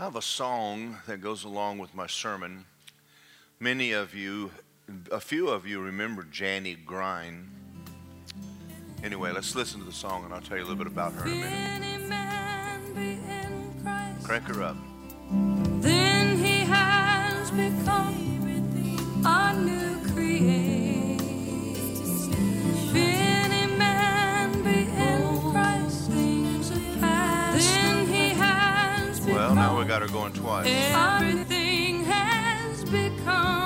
I have a song that goes along with my sermon. Many of you, a few of you remember Janie Grein. Anyway, let's listen to the song and I'll tell you a little bit about her in a minute. Crank her up. Then he has become a new creation. Got her going twice. everything has become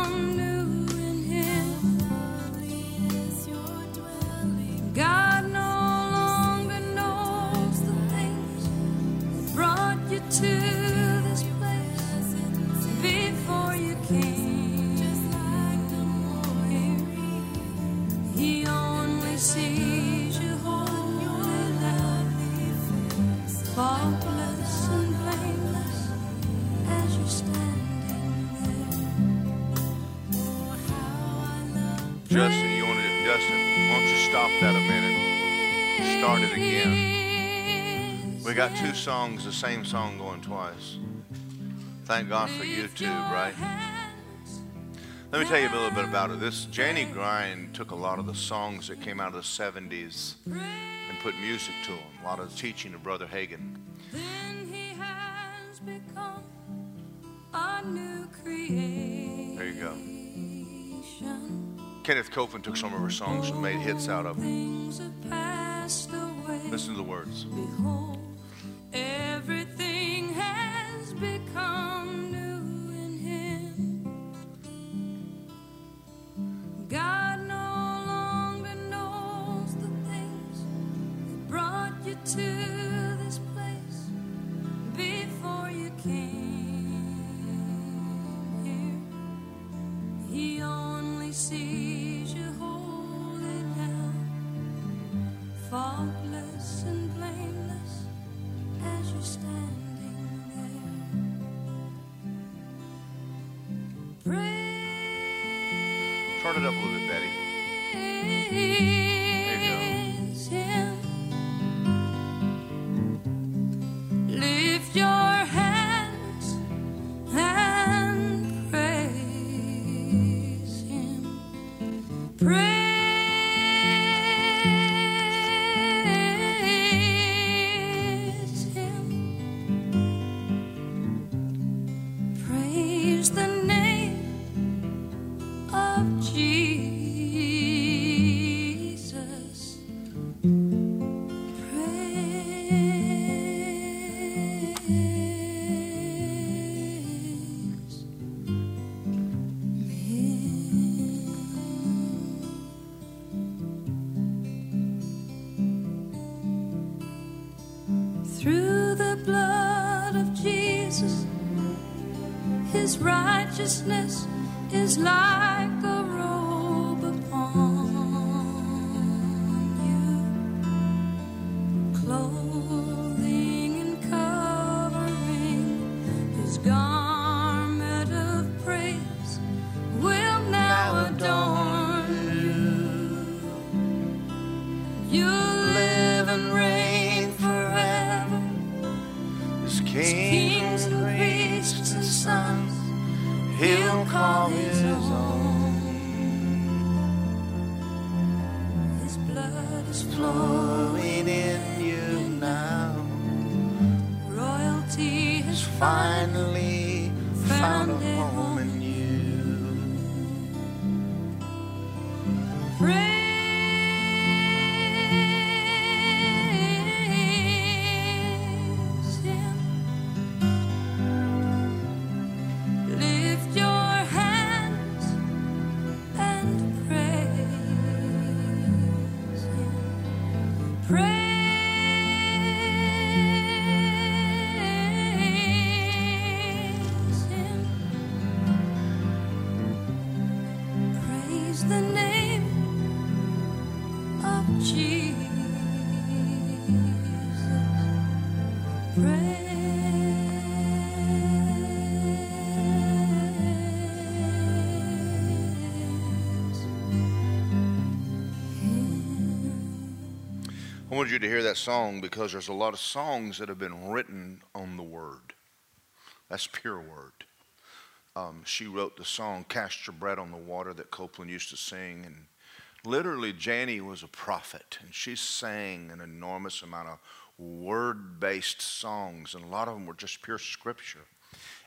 Justin, you want to, Justin, why don't you stop that a minute? Start it again. We got two songs, the same song going twice. Thank God for YouTube, right? Let me tell you a little bit about it. This Janie Grein took a lot of the songs that came out of the 70s and put music to them. A lot of the teaching of Brother Hagin. Then he has become a new creation. There you go. Kenneth Copeland took some of her songs and made hits out of them. Things have passed away. Listen to the words. Behold, everything has become new in him. God no longer knows the things that brought you to this place before you came here. He sees you holy now faultless and blameless as you're standing there. Turn it up a little bit, Betty. The name of Jesus. Praise I wanted you to hear that song because there's a lot of songs that have been written on the Word. That's pure word. Um, she wrote the song Cast Your Bread on the Water that Copeland used to sing. And literally, Janie was a prophet, and she sang an enormous amount of word based songs, and a lot of them were just pure scripture.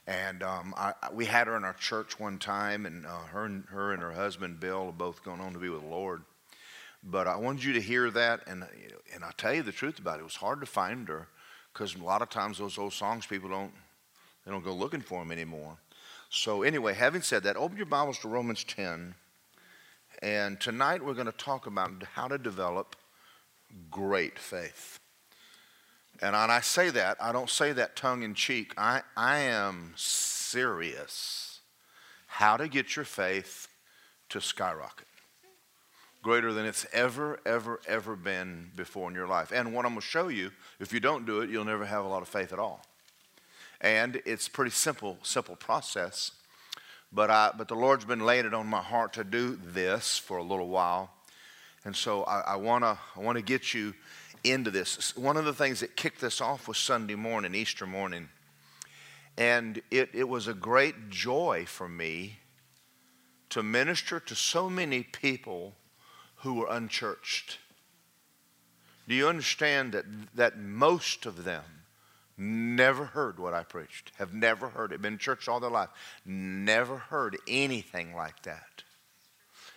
And um, I, we had her in our church one time, and uh, her, and her and her husband Bill are both going on to be with the Lord. But I wanted you to hear that, and and I'll tell you the truth about it. It was hard to find her because a lot of times those old songs people don't they don't go looking for them anymore. So anyway, having said that, open your Bibles to Romans 10, and tonight we're going to talk about how to develop great faith. And I say that, I don't say that tongue in cheek. I, I am serious. How to get your faith to skyrocket. Greater than it's ever, ever, ever been before in your life. And what I'm going to show you, if you don't do it, you'll never have a lot of faith at all. And it's pretty simple, simple process. But, I, but the Lord's been laying it on my heart to do this for a little while. And so I, want to I wanna get you into this. One of the things that kicked this off was Sunday morning, Easter morning. And it, it was a great joy for me to minister to so many people who were unchurched. Do you understand that, that most of them never heard what I preached, have never heard it, been in church all their life, never heard anything like that.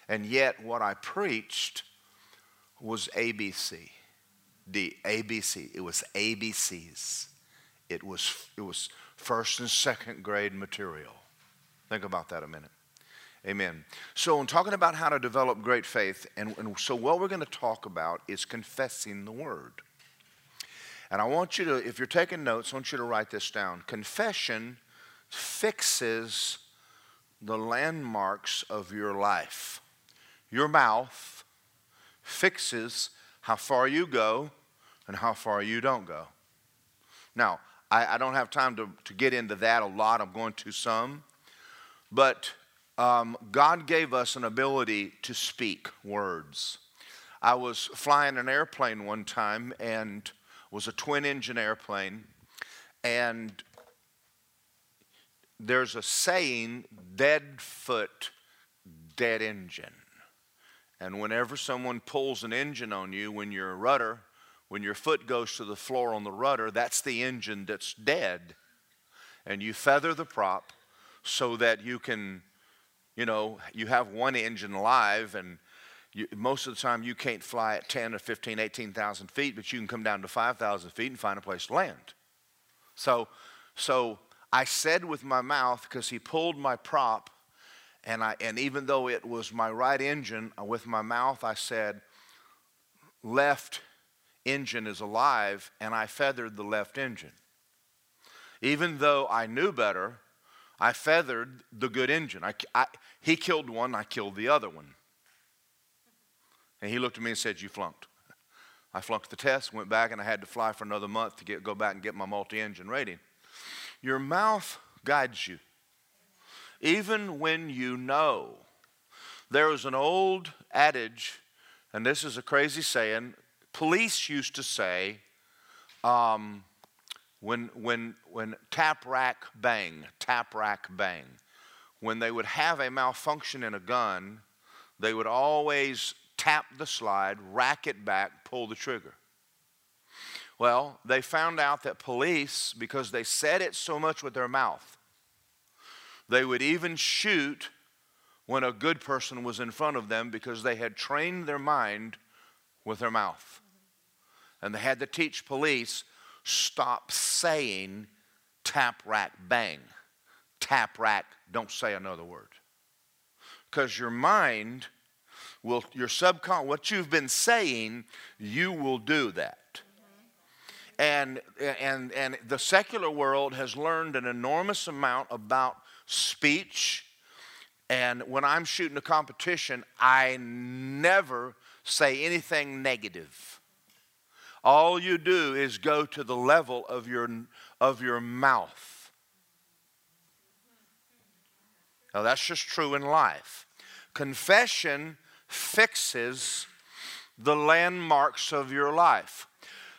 And yet, what I preached was ABC. The ABC. It was ABCs. It was, it was first and second grade material. Think about that a minute. Amen. So, I'm talking about how to develop great faith, and, and so what we're going to talk about is confessing the word. And I want you to, if you're taking notes, I want you to write this down. Confession fixes the landmarks of your life. Your mouth fixes how far you go and how far you don't go. Now, I, I don't have time to, to get into that a lot. I'm going to some. But um, God gave us an ability to speak words. I was flying an airplane one time and was a twin engine airplane. And there's a saying dead foot, dead engine. And whenever someone pulls an engine on you, when your rudder, when your foot goes to the floor on the rudder, that's the engine that's dead. And you feather the prop so that you can, you know, you have one engine live and you, most of the time you can't fly at 10 or 15, 18,000 feet, but you can come down to 5,000 feet and find a place to land. So, so I said with my mouth, because he pulled my prop, and, I, and even though it was my right engine, uh, with my mouth I said, left engine is alive, and I feathered the left engine. Even though I knew better, I feathered the good engine. I, I, he killed one, I killed the other one. And he looked at me and said, You flunked. I flunked the test, went back, and I had to fly for another month to get, go back and get my multi engine rating. Your mouth guides you. Even when you know. There was an old adage, and this is a crazy saying. Police used to say, um, when, when, when tap rack bang, tap rack bang, when they would have a malfunction in a gun, they would always tap the slide, rack it back, pull the trigger. Well, they found out that police, because they said it so much with their mouth, they would even shoot when a good person was in front of them because they had trained their mind with their mouth. And they had to teach police stop saying tap, rack, bang. Tap, rack, don't say another word. Because your mind will your subcon what you've been saying, you will do that. And, and, and the secular world has learned an enormous amount about speech. And when I'm shooting a competition, I never say anything negative. All you do is go to the level of your, of your mouth. Now, that's just true in life. Confession fixes the landmarks of your life.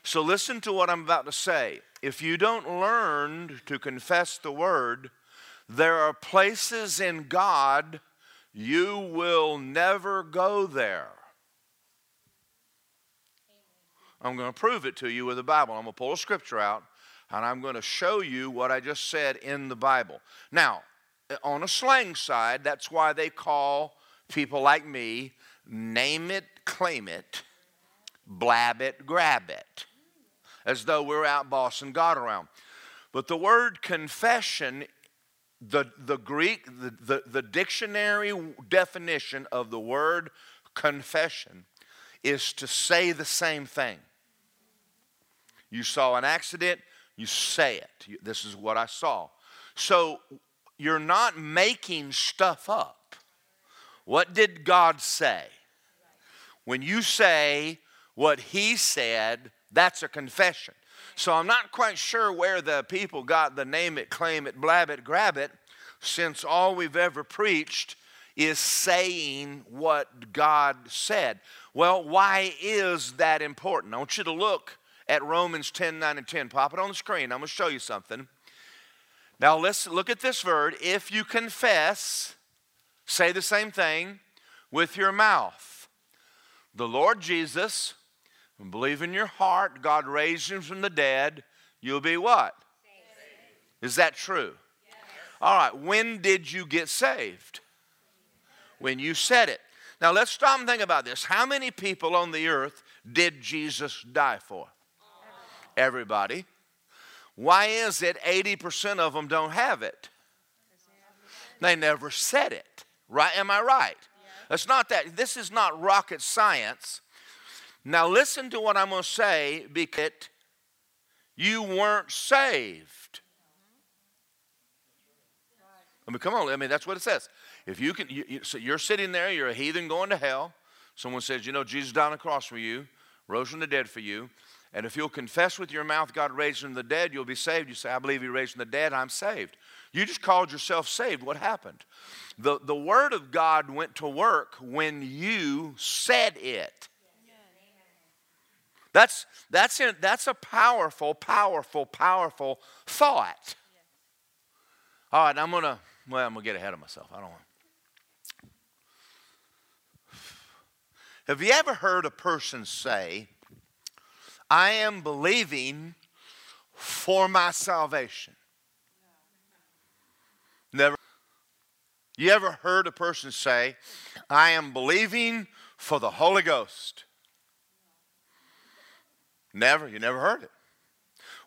So listen to what I'm about to say. if you don't learn to confess the word, there are places in God you will never go there. I'm going to prove it to you with the Bible. I'm going to pull a scripture out and I'm going to show you what I just said in the Bible. Now, on a slang side, that's why they call people like me name it, claim it, blab it, grab it, as though we're out bossing God around. But the word confession, the, the Greek, the, the, the dictionary definition of the word confession is to say the same thing. You saw an accident, you say it. This is what I saw. So you're not making stuff up. What did God say? When you say what He said, that's a confession. So I'm not quite sure where the people got the name it, claim it, blab it, grab it, since all we've ever preached is saying what God said. Well, why is that important? I want you to look at Romans 10 9 and 10. Pop it on the screen. I'm going to show you something. Now, let's look at this word. If you confess, say the same thing with your mouth. The Lord Jesus, believe in your heart, God raised him from the dead, you'll be what? Saved. Is that true? Yes. All right, when did you get saved? When you said it. Now let's stop and think about this. How many people on the earth did Jesus die for? Everybody. Why is it 80% of them don't have it? They never said it. Right? Am I right? It's not that. This is not rocket science. Now listen to what I'm going to say because you weren't saved. Mm-hmm. I mean, come on. I mean, that's what it says. If you can, you, you, so you're sitting there, you're a heathen going to hell. Someone says, you know, Jesus died on the cross for you, rose from the dead for you. And if you'll confess with your mouth God raised from the dead, you'll be saved. You say, I believe He raised from the dead, I'm saved. You just called yourself saved. What happened? The, the Word of God went to work when you said it. That's, that's, in, that's a powerful, powerful, powerful thought. All right, I'm going to, well, I'm going to get ahead of myself. I don't want. Have you ever heard a person say, I am believing for my salvation. Never. You ever heard a person say, I am believing for the Holy Ghost? Never. You never heard it.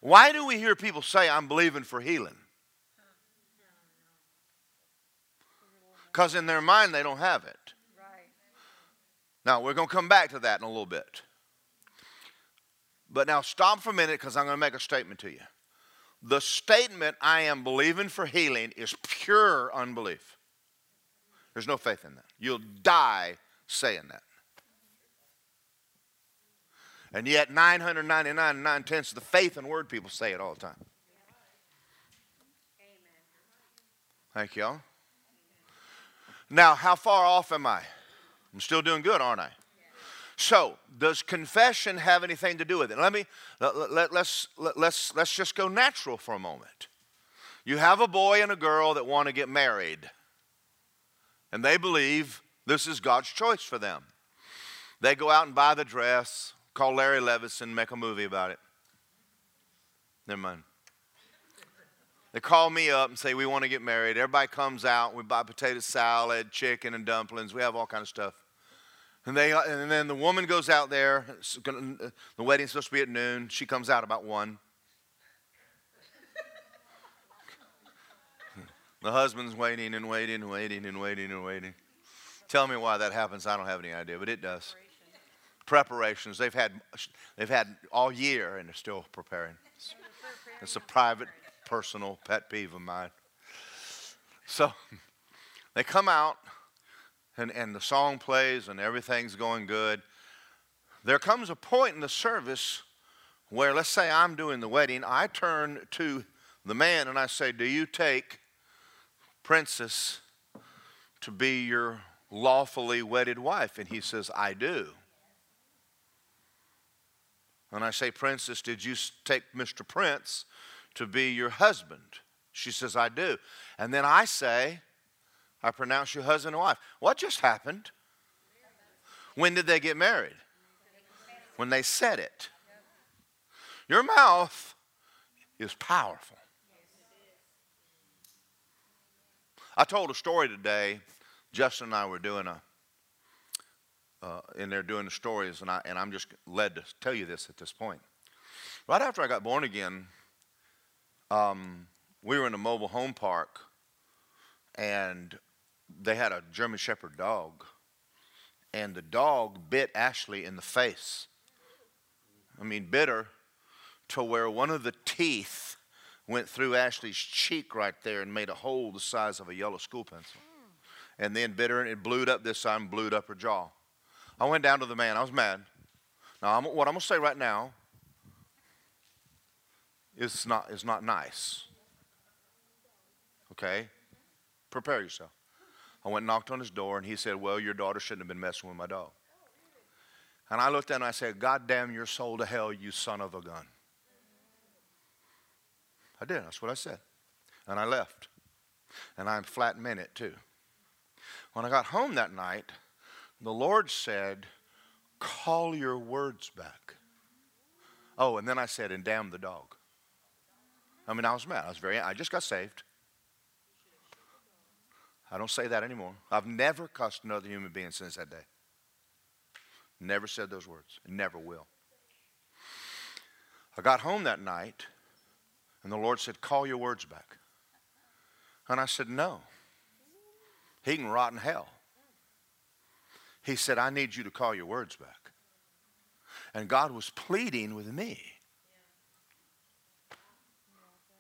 Why do we hear people say, I'm believing for healing? Because in their mind, they don't have it. Now, we're going to come back to that in a little bit. But now stop for a minute because I'm going to make a statement to you. The statement, I am believing for healing, is pure unbelief. There's no faith in that. You'll die saying that. And yet, 999 and 9 tenths of the faith and word people say it all the time. Thank y'all. Now, how far off am I? I'm still doing good, aren't I? So, does confession have anything to do with it? Let me let, let, let's let, let's let's just go natural for a moment. You have a boy and a girl that want to get married. And they believe this is God's choice for them. They go out and buy the dress, call Larry Levison, make a movie about it. Never mind. They call me up and say, We want to get married. Everybody comes out. We buy potato salad, chicken, and dumplings. We have all kind of stuff. And, they, uh, and then the woman goes out there. Gonna, uh, the wedding's supposed to be at noon. She comes out about 1. the husband's waiting and waiting and waiting and waiting and waiting. Tell me why that happens. I don't have any idea, but it does. Preparations. They've had, they've had all year and they're still preparing. It's, it's a private, personal pet peeve of mine. So they come out and, and the song plays and everything's going good, there comes a point in the service where, let's say I'm doing the wedding, I turn to the man and I say, Do you take Princess to be your lawfully wedded wife? And he says, I do. And I say, Princess, did you take Mr. Prince to be your husband? She says, I do. And then I say, I pronounce you husband and wife. What just happened? When did they get married? When they said it. Your mouth is powerful. I told a story today. Justin and I were doing a, uh, in there doing the stories, and, I, and I'm just led to tell you this at this point. Right after I got born again, um, we were in a mobile home park, and they had a German Shepherd dog, and the dog bit Ashley in the face. I mean, bit her to where one of the teeth went through Ashley's cheek right there and made a hole the size of a yellow school pencil. And then bit her and it blued up this time, blued up her jaw. I went down to the man. I was mad. Now, I'm, what I'm going to say right now is not, is not nice. Okay? Prepare yourself. I went and knocked on his door, and he said, Well, your daughter shouldn't have been messing with my dog. And I looked at him and I said, God damn your soul to hell, you son of a gun. I did. That's what I said. And I left. And I'm flat it too. When I got home that night, the Lord said, Call your words back. Oh, and then I said, And damn the dog. I mean, I was mad. I was very, I just got saved. I don't say that anymore. I've never cussed another human being since that day. Never said those words. Never will. I got home that night, and the Lord said, Call your words back. And I said, No. He can rot in hell. He said, I need you to call your words back. And God was pleading with me.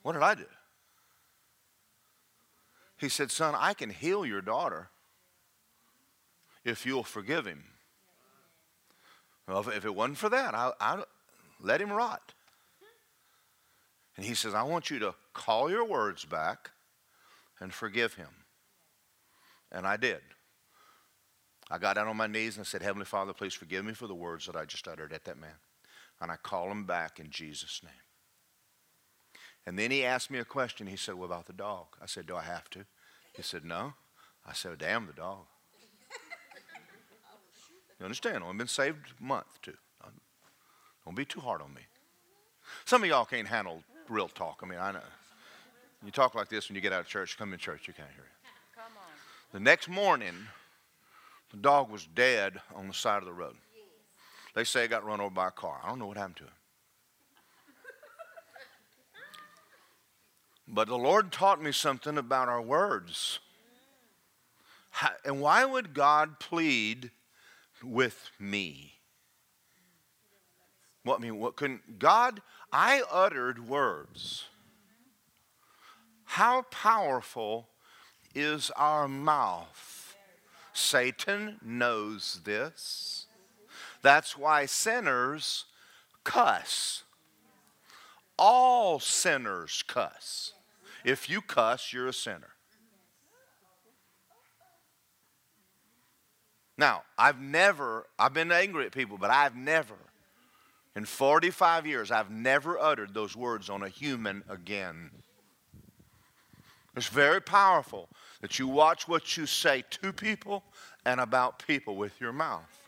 What did I do? He said, Son, I can heal your daughter if you'll forgive him. Well, if, it wasn't for that, I, I let him rot. And he says, I want you to call your words back and forgive him. And I did. I got down on my knees and I said, Heavenly Father, please forgive me for the words that I just uttered at that man. And I call him back in Jesus' name. And then he asked me a question. He said, What about the dog? I said, Do I have to? He said, No. I said, Damn the dog. You understand? I've only been saved a month, too. Don't be too hard on me. Some of y'all can't handle real talk. I mean, I know. You talk like this when you get out of church, come in church, you can't hear it. Come on. The next morning, the dog was dead on the side of the road. They say it got run over by a car. I don't know what happened to him. But the Lord taught me something about our words. And why would God plead with me? What I mean, what couldn't God? I uttered words. How powerful is our mouth? Satan knows this. That's why sinners cuss. All sinners cuss. If you cuss, you're a sinner. Now, I've never, I've been angry at people, but I've never, in 45 years, I've never uttered those words on a human again. It's very powerful that you watch what you say to people and about people with your mouth.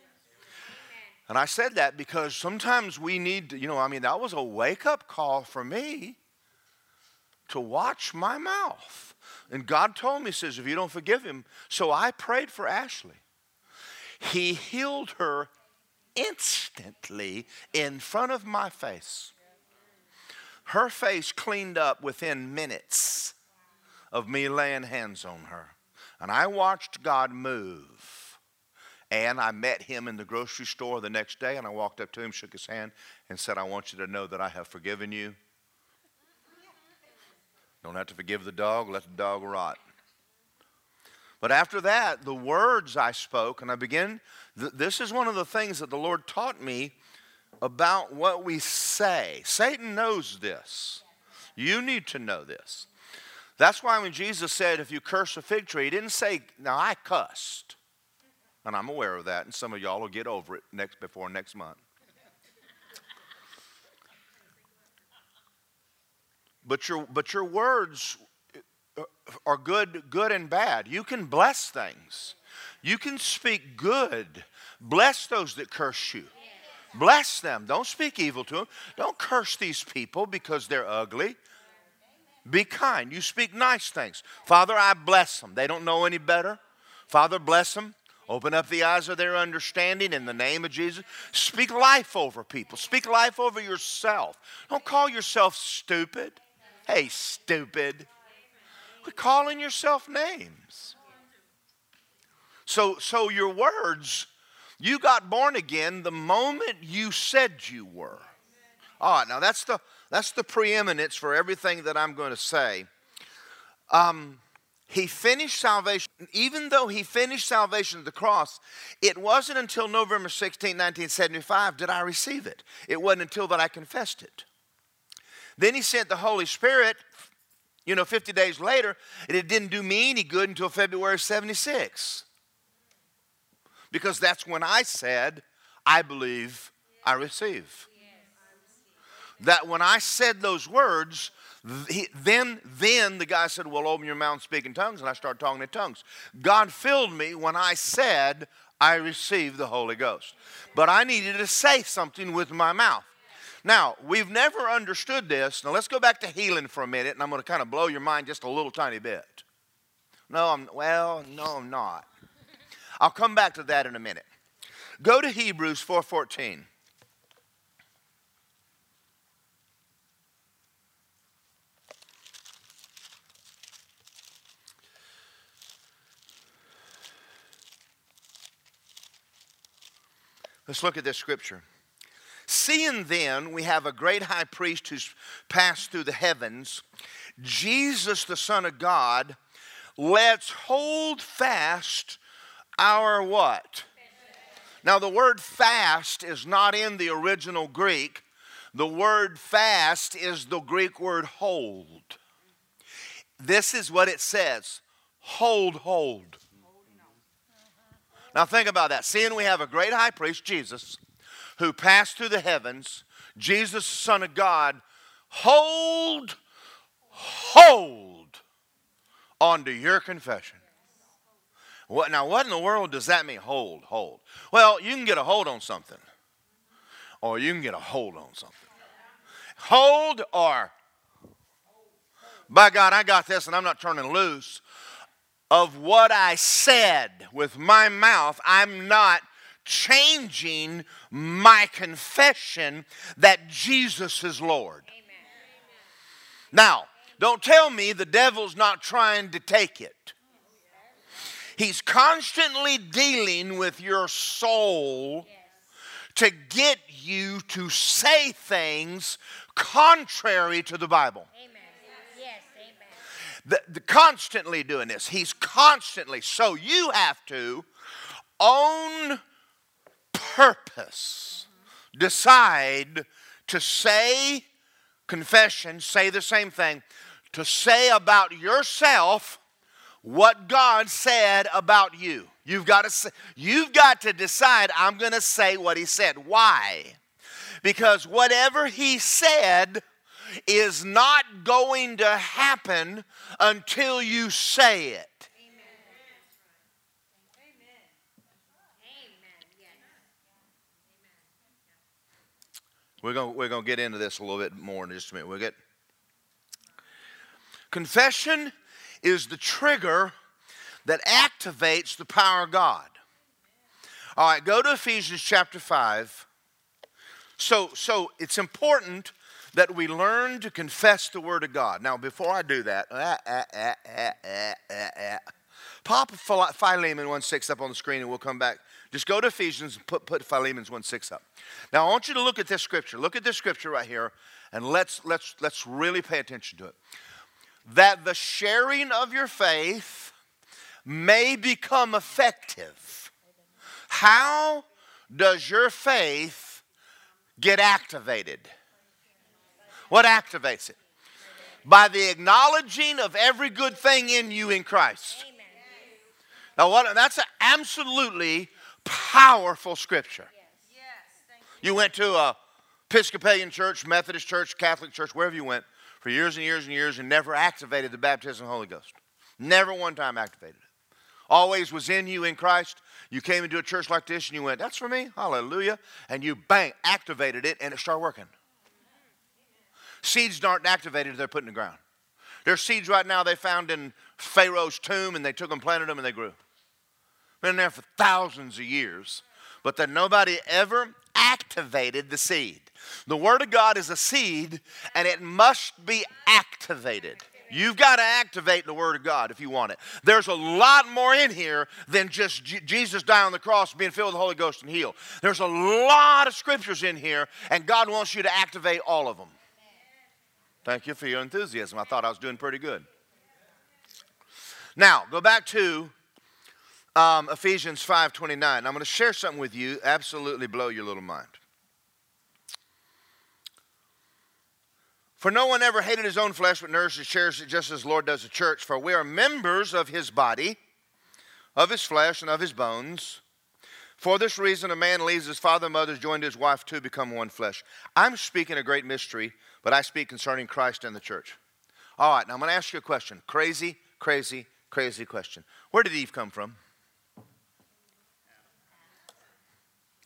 And I said that because sometimes we need to, you know, I mean, that was a wake up call for me to watch my mouth. And God told me, says, if you don't forgive him. So I prayed for Ashley. He healed her instantly in front of my face. Her face cleaned up within minutes of me laying hands on her. And I watched God move. And I met him in the grocery store the next day, and I walked up to him, shook his hand, and said, I want you to know that I have forgiven you. Don't have to forgive the dog, let the dog rot. But after that, the words I spoke, and I began, th- this is one of the things that the Lord taught me about what we say. Satan knows this. You need to know this. That's why when Jesus said, if you curse a fig tree, he didn't say, now I cussed and I'm aware of that, and some of y'all will get over it next before next month. but your but your words uh, are good good and bad. You can bless things. You can speak good. Bless those that curse you. Bless them. Don't speak evil to them. Don't curse these people because they're ugly. Be kind. You speak nice things. Father, I bless them. They don't know any better. Father, bless them. Open up the eyes of their understanding in the name of Jesus. Speak life over people. Speak life over yourself. Don't call yourself stupid. Hey, stupid. Quit calling yourself names. So, so your words, you got born again the moment you said you were. All right, now that's the that's the preeminence for everything that I'm going to say. Um, he finished salvation, even though he finished salvation at the cross, it wasn't until November 16, 1975 did I receive it. It wasn't until that I confessed it. Then he sent the Holy Spirit, you know, 50 days later, and it didn't do me any good until February 76. Because that's when I said, I believe I receive. That when I said those words, then, then the guy said, Well, open your mouth and speak in tongues. And I started talking in tongues. God filled me when I said, I received the Holy Ghost. But I needed to say something with my mouth. Now, we've never understood this. Now, let's go back to healing for a minute, and I'm going to kind of blow your mind just a little tiny bit. No, I'm, well, no, I'm not. I'll come back to that in a minute. Go to Hebrews 4.14. Let's look at this scripture. Seeing then we have a great high priest who's passed through the heavens, Jesus, the Son of God, let's hold fast our what? Now, the word fast is not in the original Greek. The word fast is the Greek word hold. This is what it says hold, hold. Now think about that. Seeing we have a great high priest, Jesus, who passed through the heavens, Jesus, Son of God, hold, hold onto your confession. What now? What in the world does that mean? Hold, hold. Well, you can get a hold on something, or you can get a hold on something. Hold or by God, I got this, and I'm not turning loose of what I said with my mouth, I'm not changing my confession that Jesus is Lord. Amen. Now, don't tell me the devil's not trying to take it. He's constantly dealing with your soul to get you to say things contrary to the Bible. Amen the, the constantly doing this. He's constantly. So you have to own purpose. Decide to say confession, say the same thing, to say about yourself what God said about you. You've got to say, you've got to decide I'm going to say what he said. Why? Because whatever he said is not going to happen until you say it. We're going we're to get into this a little bit more in just a minute. We'll get confession is the trigger that activates the power of God. All right, go to Ephesians chapter 5. So so it's important that we learn to confess the Word of God. Now, before I do that, ah, ah, ah, pop Philemon 1 6 up on the screen and we'll come back. Just go to Ephesians and put, put Philemon's 1 6 up. Now, I want you to look at this scripture. Look at this scripture right here and let's, let's, let's really pay attention to it. That the sharing of your faith may become effective. How does your faith get activated? What activates it? By the acknowledging of every good thing in you in Christ. Now, what, that's an absolutely powerful scripture. You went to a Episcopalian church, Methodist church, Catholic church, wherever you went, for years and years and years and never activated the baptism of the Holy Ghost. Never one time activated it. Always was in you in Christ. You came into a church like this and you went, That's for me. Hallelujah. And you bang, activated it and it started working. Seeds aren't activated, they're put in the ground. There's seeds right now they found in Pharaoh's tomb and they took them, planted them, and they grew. Been there for thousands of years, but that nobody ever activated the seed. The Word of God is a seed and it must be activated. You've got to activate the Word of God if you want it. There's a lot more in here than just J- Jesus dying on the cross, being filled with the Holy Ghost and healed. There's a lot of scriptures in here, and God wants you to activate all of them. Thank you for your enthusiasm. I thought I was doing pretty good. Now, go back to um, Ephesians 5.29. I'm going to share something with you, absolutely blow your little mind. For no one ever hated his own flesh, but nourishes shares it just as the Lord does the church. For we are members of his body, of his flesh, and of his bones. For this reason, a man leaves his father and mother, joined his wife, to become one flesh. I'm speaking a great mystery, but I speak concerning Christ and the church. All right, now I'm going to ask you a question. Crazy, crazy, crazy question. Where did Eve come from?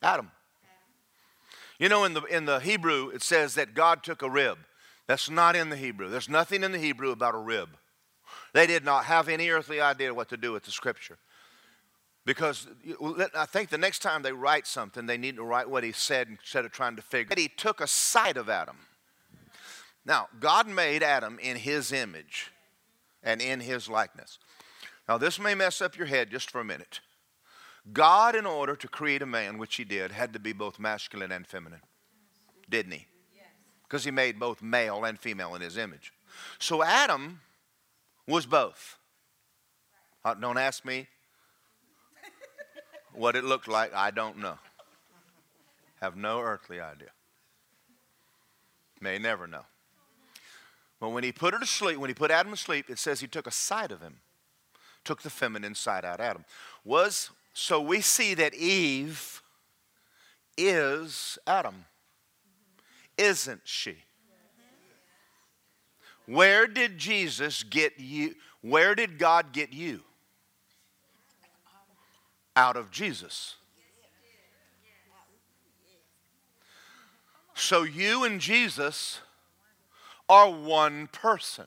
Adam. You know, in the, in the Hebrew, it says that God took a rib. That's not in the Hebrew. There's nothing in the Hebrew about a rib. They did not have any earthly idea what to do with the scripture. Because I think the next time they write something, they need to write what he said instead of trying to figure. He took a side of Adam. Now, God made Adam in his image and in his likeness. Now, this may mess up your head just for a minute. God, in order to create a man, which he did, had to be both masculine and feminine, didn't he? because he made both male and female in his image. So Adam was both. Uh, don't ask me what it looked like. I don't know. Have no earthly idea. May never know. But when he put her to sleep, when he put Adam to sleep, it says he took a side of him, took the feminine side out Adam. Was so we see that Eve is Adam isn't she? Where did Jesus get you? Where did God get you? Out of Jesus. So you and Jesus are one person.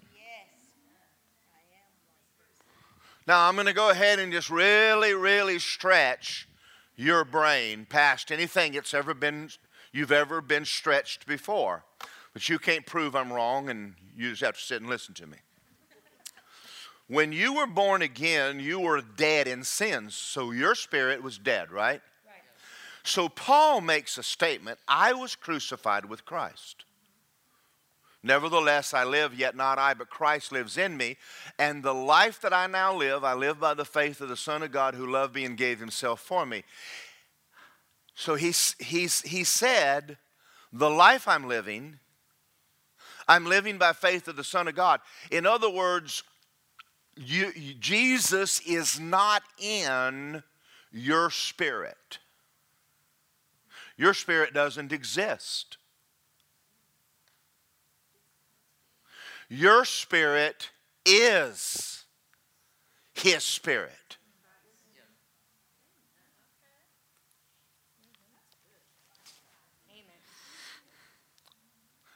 Now, I'm going to go ahead and just really, really stretch your brain past anything that's ever been you've ever been stretched before. But you can't prove I'm wrong, and you just have to sit and listen to me. When you were born again, you were dead in sins, so your spirit was dead, right? right? So Paul makes a statement I was crucified with Christ. Nevertheless, I live, yet not I, but Christ lives in me. And the life that I now live, I live by the faith of the Son of God who loved me and gave himself for me. So he's, he's, he said, The life I'm living, I'm living by faith of the Son of God. In other words, you, Jesus is not in your spirit. Your spirit doesn't exist. Your spirit is His spirit.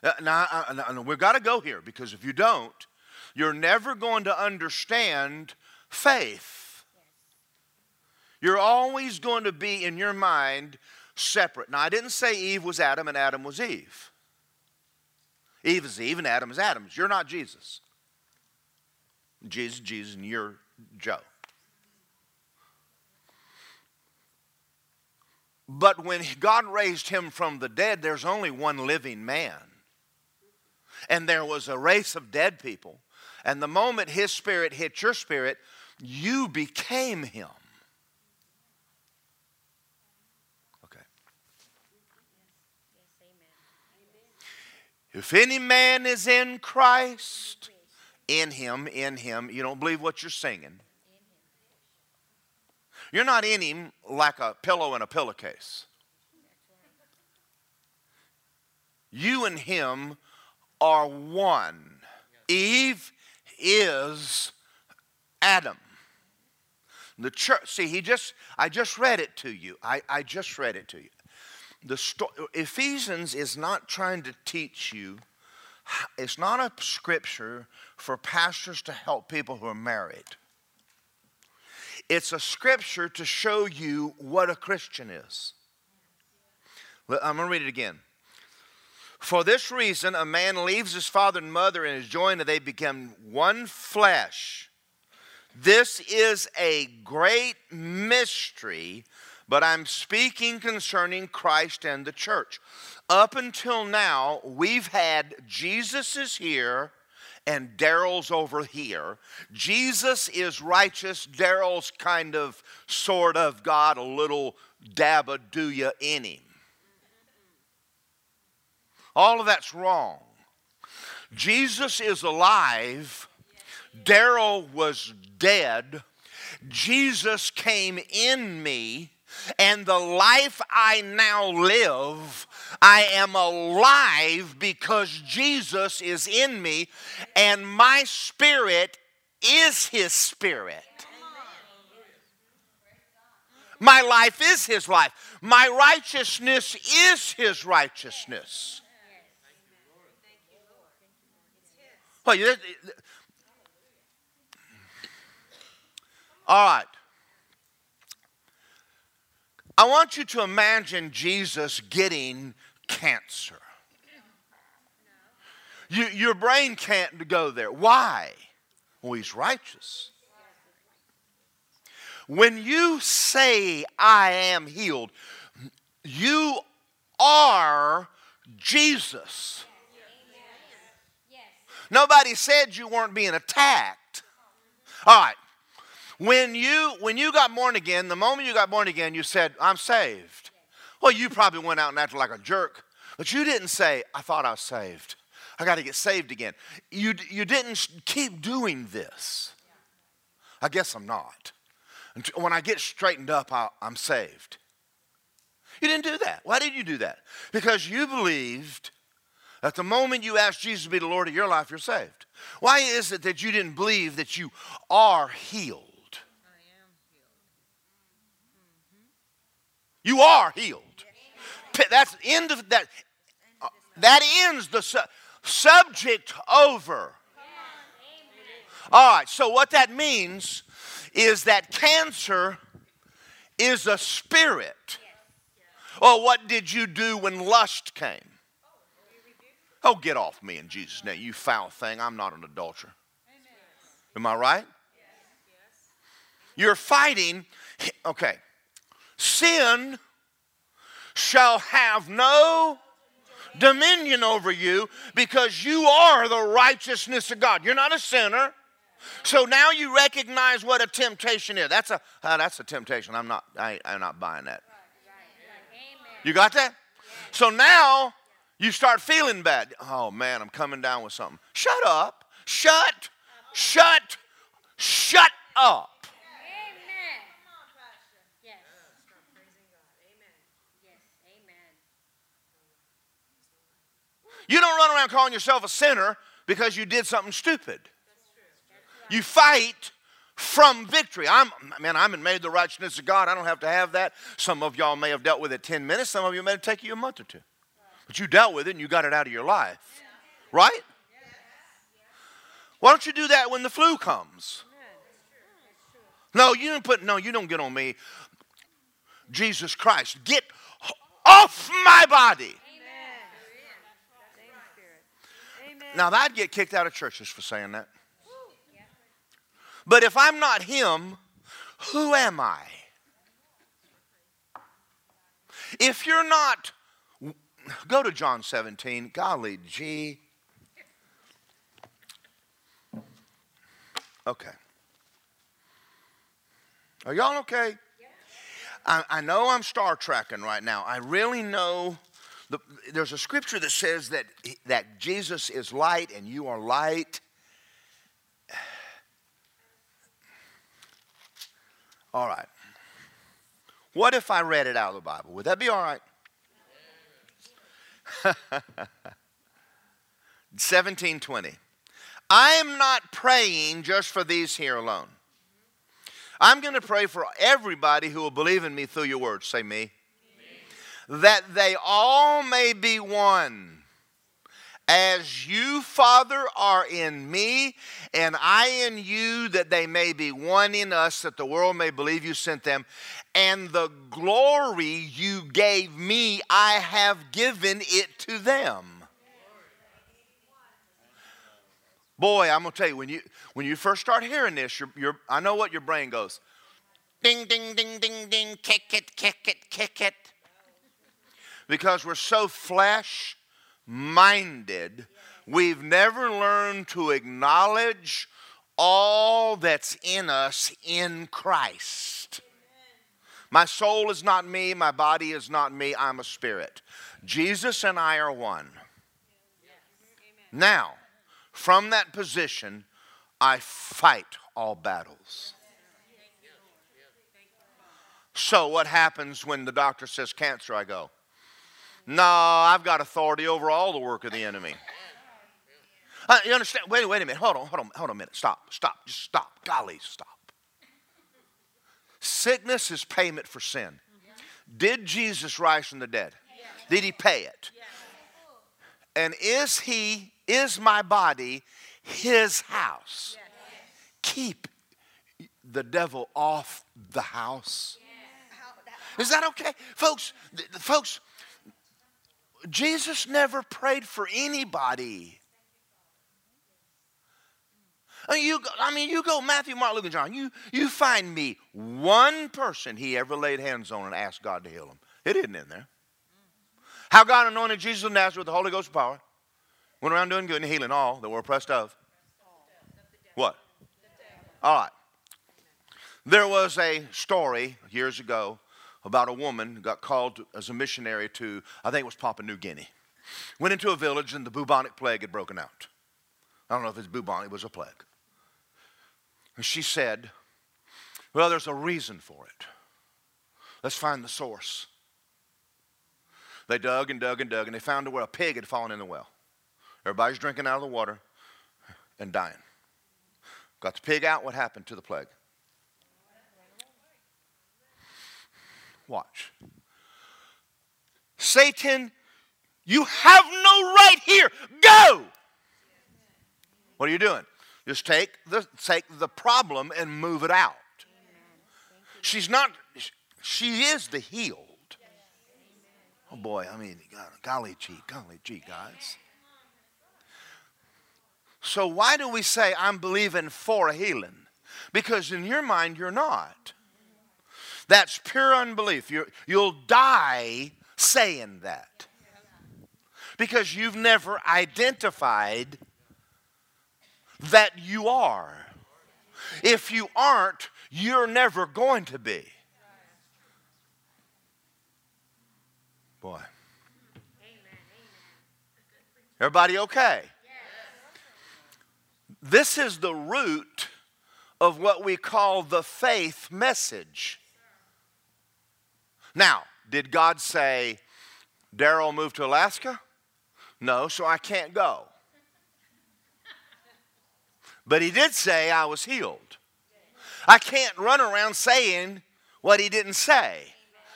Uh, now, uh, we've got to go here because if you don't, you're never going to understand faith. You're always going to be in your mind separate. Now, I didn't say Eve was Adam and Adam was Eve. Eve is Eve and Adam is Adam. You're not Jesus. Jesus, Jesus, and you're Joe. But when God raised him from the dead, there's only one living man and there was a race of dead people. And the moment his spirit hit your spirit, you became him. If any man is in Christ, in him, in him, you don't believe what you're singing. You're not in him like a pillow in a pillowcase. You and him are one. Eve is Adam. The church, see, he just, I just read it to you. I, I just read it to you. The sto- Ephesians is not trying to teach you, it's not a scripture for pastors to help people who are married. It's a scripture to show you what a Christian is. I'm going to read it again. For this reason, a man leaves his father and mother and is joined, and they become one flesh. This is a great mystery, but I'm speaking concerning Christ and the church. Up until now, we've had Jesus is here and Daryl's over here. Jesus is righteous, Daryl's kind of, sort of got a little dab of do ya in him. All of that's wrong. Jesus is alive. Daryl was dead. Jesus came in me, and the life I now live, I am alive because Jesus is in me, and my spirit is his spirit. My life is his life. My righteousness is his righteousness. Well, all right. I want you to imagine Jesus getting cancer. You, your brain can't go there. Why? Well, he's righteous. When you say, I am healed, you are Jesus. Nobody said you weren't being attacked. All right. When you when you got born again, the moment you got born again, you said, "I'm saved." Well, you probably went out and acted like a jerk, but you didn't say, "I thought I was saved. I got to get saved again." You you didn't keep doing this. I guess I'm not. When I get straightened up, i I'm saved. You didn't do that. Why did you do that? Because you believed that the moment you ask Jesus to be the Lord of your life, you're saved. Why is it that you didn't believe that you are healed? You are healed. That's end of that. Uh, that ends the su- subject over. All right. So what that means is that cancer is a spirit. Well, what did you do when lust came? Oh, get off me in Jesus' name, you foul thing. I'm not an adulterer. Am I right? You're fighting, okay. Sin shall have no dominion over you because you are the righteousness of God. You're not a sinner. So now you recognize what a temptation is. That's a uh, that's a temptation. I'm not I, I'm not buying that. You got that? So now you start feeling bad. Oh man, I'm coming down with something. Shut up. Shut. Shut. Shut up. You don't run around calling yourself a sinner because you did something stupid. You fight from victory. I'm man, I'm made the righteousness of God. I don't have to have that. Some of y'all may have dealt with it 10 minutes, some of you may take you a month or two. But you dealt with it and you got it out of your life. Right? Why don't you do that when the flu comes? No, you don't put no, you don't get on me. Jesus Christ, get off my body. Now, I'd get kicked out of churches for saying that. But if I'm not him, who am I? If you're not Go to John 17. Golly gee. Okay. Are y'all okay? I, I, know I'm Star Trekking right now. I really know the, there's a scripture that says that, that Jesus is light and you are light. All right. What if I read it out of the Bible? Would that be all right? 1720. I am not praying just for these here alone. I'm going to pray for everybody who will believe in me through your words. Say me. That they all may be one. As you, Father, are in me, and I in you, that they may be one in us, that the world may believe you sent them. And the glory you gave me, I have given it to them. Boy, I'm gonna tell you when you when you first start hearing this, I know what your brain goes. Ding, ding, ding, ding, ding, kick it, kick it, kick it. Because we're so flesh minded, we've never learned to acknowledge all that's in us in Christ. My soul is not me, my body is not me, I'm a spirit. Jesus and I are one. Now, from that position, I fight all battles. So, what happens when the doctor says cancer? I go, No, I've got authority over all the work of the enemy. Uh, you understand? Wait, wait a minute. Hold on, hold on, hold on a minute. Stop, stop, just stop. Golly, stop. Sickness is payment for sin. Did Jesus rise from the dead? Did he pay it? And is he is my body his house? Keep the devil off the house. Is that okay? Folks, folks, Jesus never prayed for anybody. I mean, you, I mean, you go Matthew, Mark, Luke, and John. You, you find me one person he ever laid hands on and asked God to heal him. It isn't in there. How God anointed Jesus of Nazareth with the Holy Ghost power Went around doing good and healing all that were oppressed of. What? All right. There was a story years ago about a woman who got called as a missionary to, I think it was Papua New Guinea. Went into a village and the bubonic plague had broken out. I don't know if it's bubonic, it was a plague. And she said, Well, there's a reason for it. Let's find the source. They dug and dug and dug, and they found where a pig had fallen in the well. Everybody's drinking out of the water and dying. Got the pig out, what happened to the plague? Watch. Satan, you have no right here. Go! What are you doing? Just take the, take the problem and move it out. She's not, she is the healed. Oh boy, I mean, golly gee, golly gee, guys. So, why do we say, I'm believing for a healing? Because in your mind, you're not. That's pure unbelief. you will die saying that. Because you've never identified that you are. If you aren't, you're never going to be. Boy. Everybody okay? This is the root of what we call the faith message. Now, did God say, Daryl move to Alaska? No, so I can't go. But he did say I was healed. I can't run around saying what he didn't say.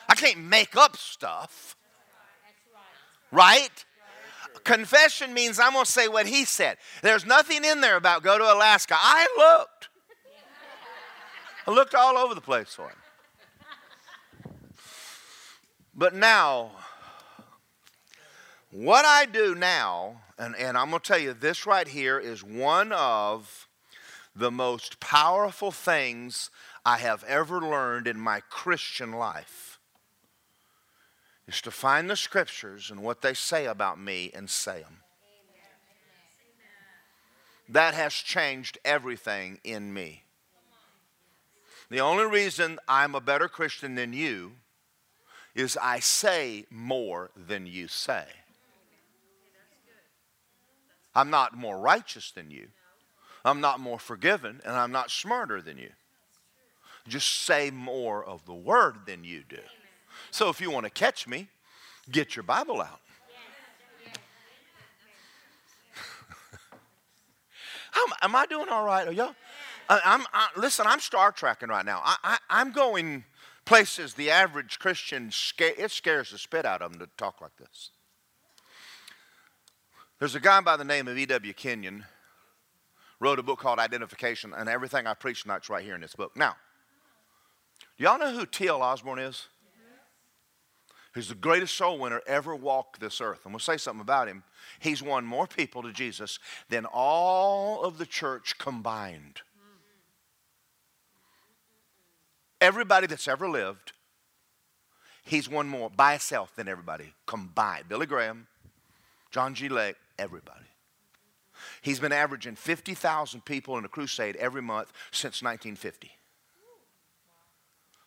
I can't make up stuff. Right? Confession means I'm going to say what he said. There's nothing in there about go to Alaska. I looked. I looked all over the place for him. But now, what I do now, and, and I'm going to tell you this right here is one of the most powerful things I have ever learned in my Christian life is to find the scriptures and what they say about me and say them. That has changed everything in me. The only reason I'm a better Christian than you is I say more than you say. I'm not more righteous than you. I'm not more forgiven, and I'm not smarter than you. Just say more of the word than you do. So if you want to catch me, get your Bible out. Am, I doing all right? Are y'all? I'm, I, listen, I'm Star Trekking right now. I, I, I'm going places the average Christian, it scares the spit out of them to talk like this. There's a guy by the name of E.W. Kenyon, wrote a book called Identification, and everything I preach tonight's right here in this book. Now, do y'all know who T.L. Osborn is? He's the greatest soul winner ever walked this earth. And we'll say something about him. He's won more people to Jesus than all of the church combined. Everybody that's ever lived, he's won more by himself than everybody combined. Billy Graham, John G. Lake, everybody. He's been averaging 50,000 people in a crusade every month since 1950.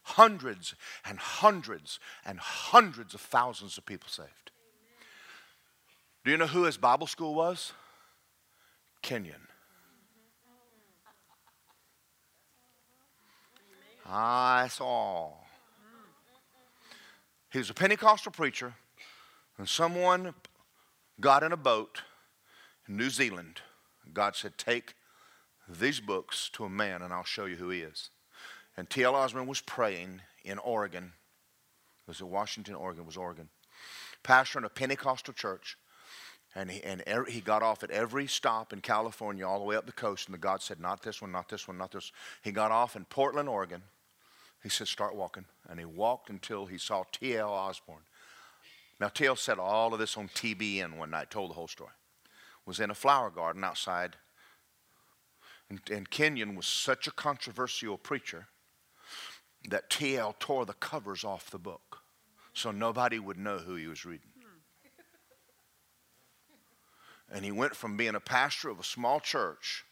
Hundreds and hundreds and hundreds of thousands of people saved. Do you know who his Bible school was? Kenyon. I saw. He was a Pentecostal preacher, and someone got in a boat in New Zealand. God said, Take these books to a man, and I'll show you who he is. And T.L. Osborn was praying in Oregon. It Was it Washington? Oregon was Oregon. Pastor in a Pentecostal church. And, he, and er, he got off at every stop in California all the way up the coast. And the God said, Not this one, not this one, not this. He got off in Portland, Oregon. He said, Start walking. And he walked until he saw T.L. Osborn. Now, T.L. said all of this on TBN one night, told the whole story. Was in a flower garden outside. And, and Kenyon was such a controversial preacher that T.L. tore the covers off the book so nobody would know who he was reading. Hmm. And he went from being a pastor of a small church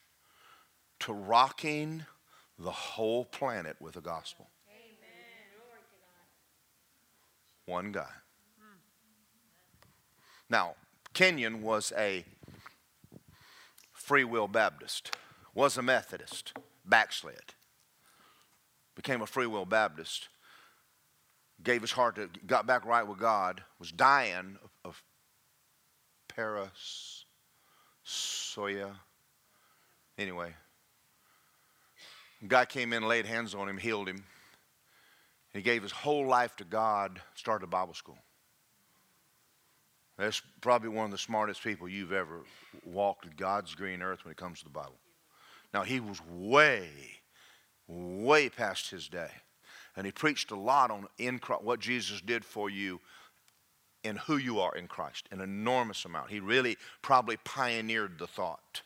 to rocking the whole planet with the gospel. One guy. Now, Kenyon was a free will Baptist, was a Methodist, backslid, became a free will Baptist, gave his heart to, got back right with God, was dying of, of paranoia. Anyway, guy came in, laid hands on him, healed him. He gave his whole life to God, started a Bible school. That's probably one of the smartest people you've ever walked God's green earth when it comes to the Bible. Now, he was way, way past his day. And he preached a lot on in Christ, what Jesus did for you and who you are in Christ, an enormous amount. He really probably pioneered the thought.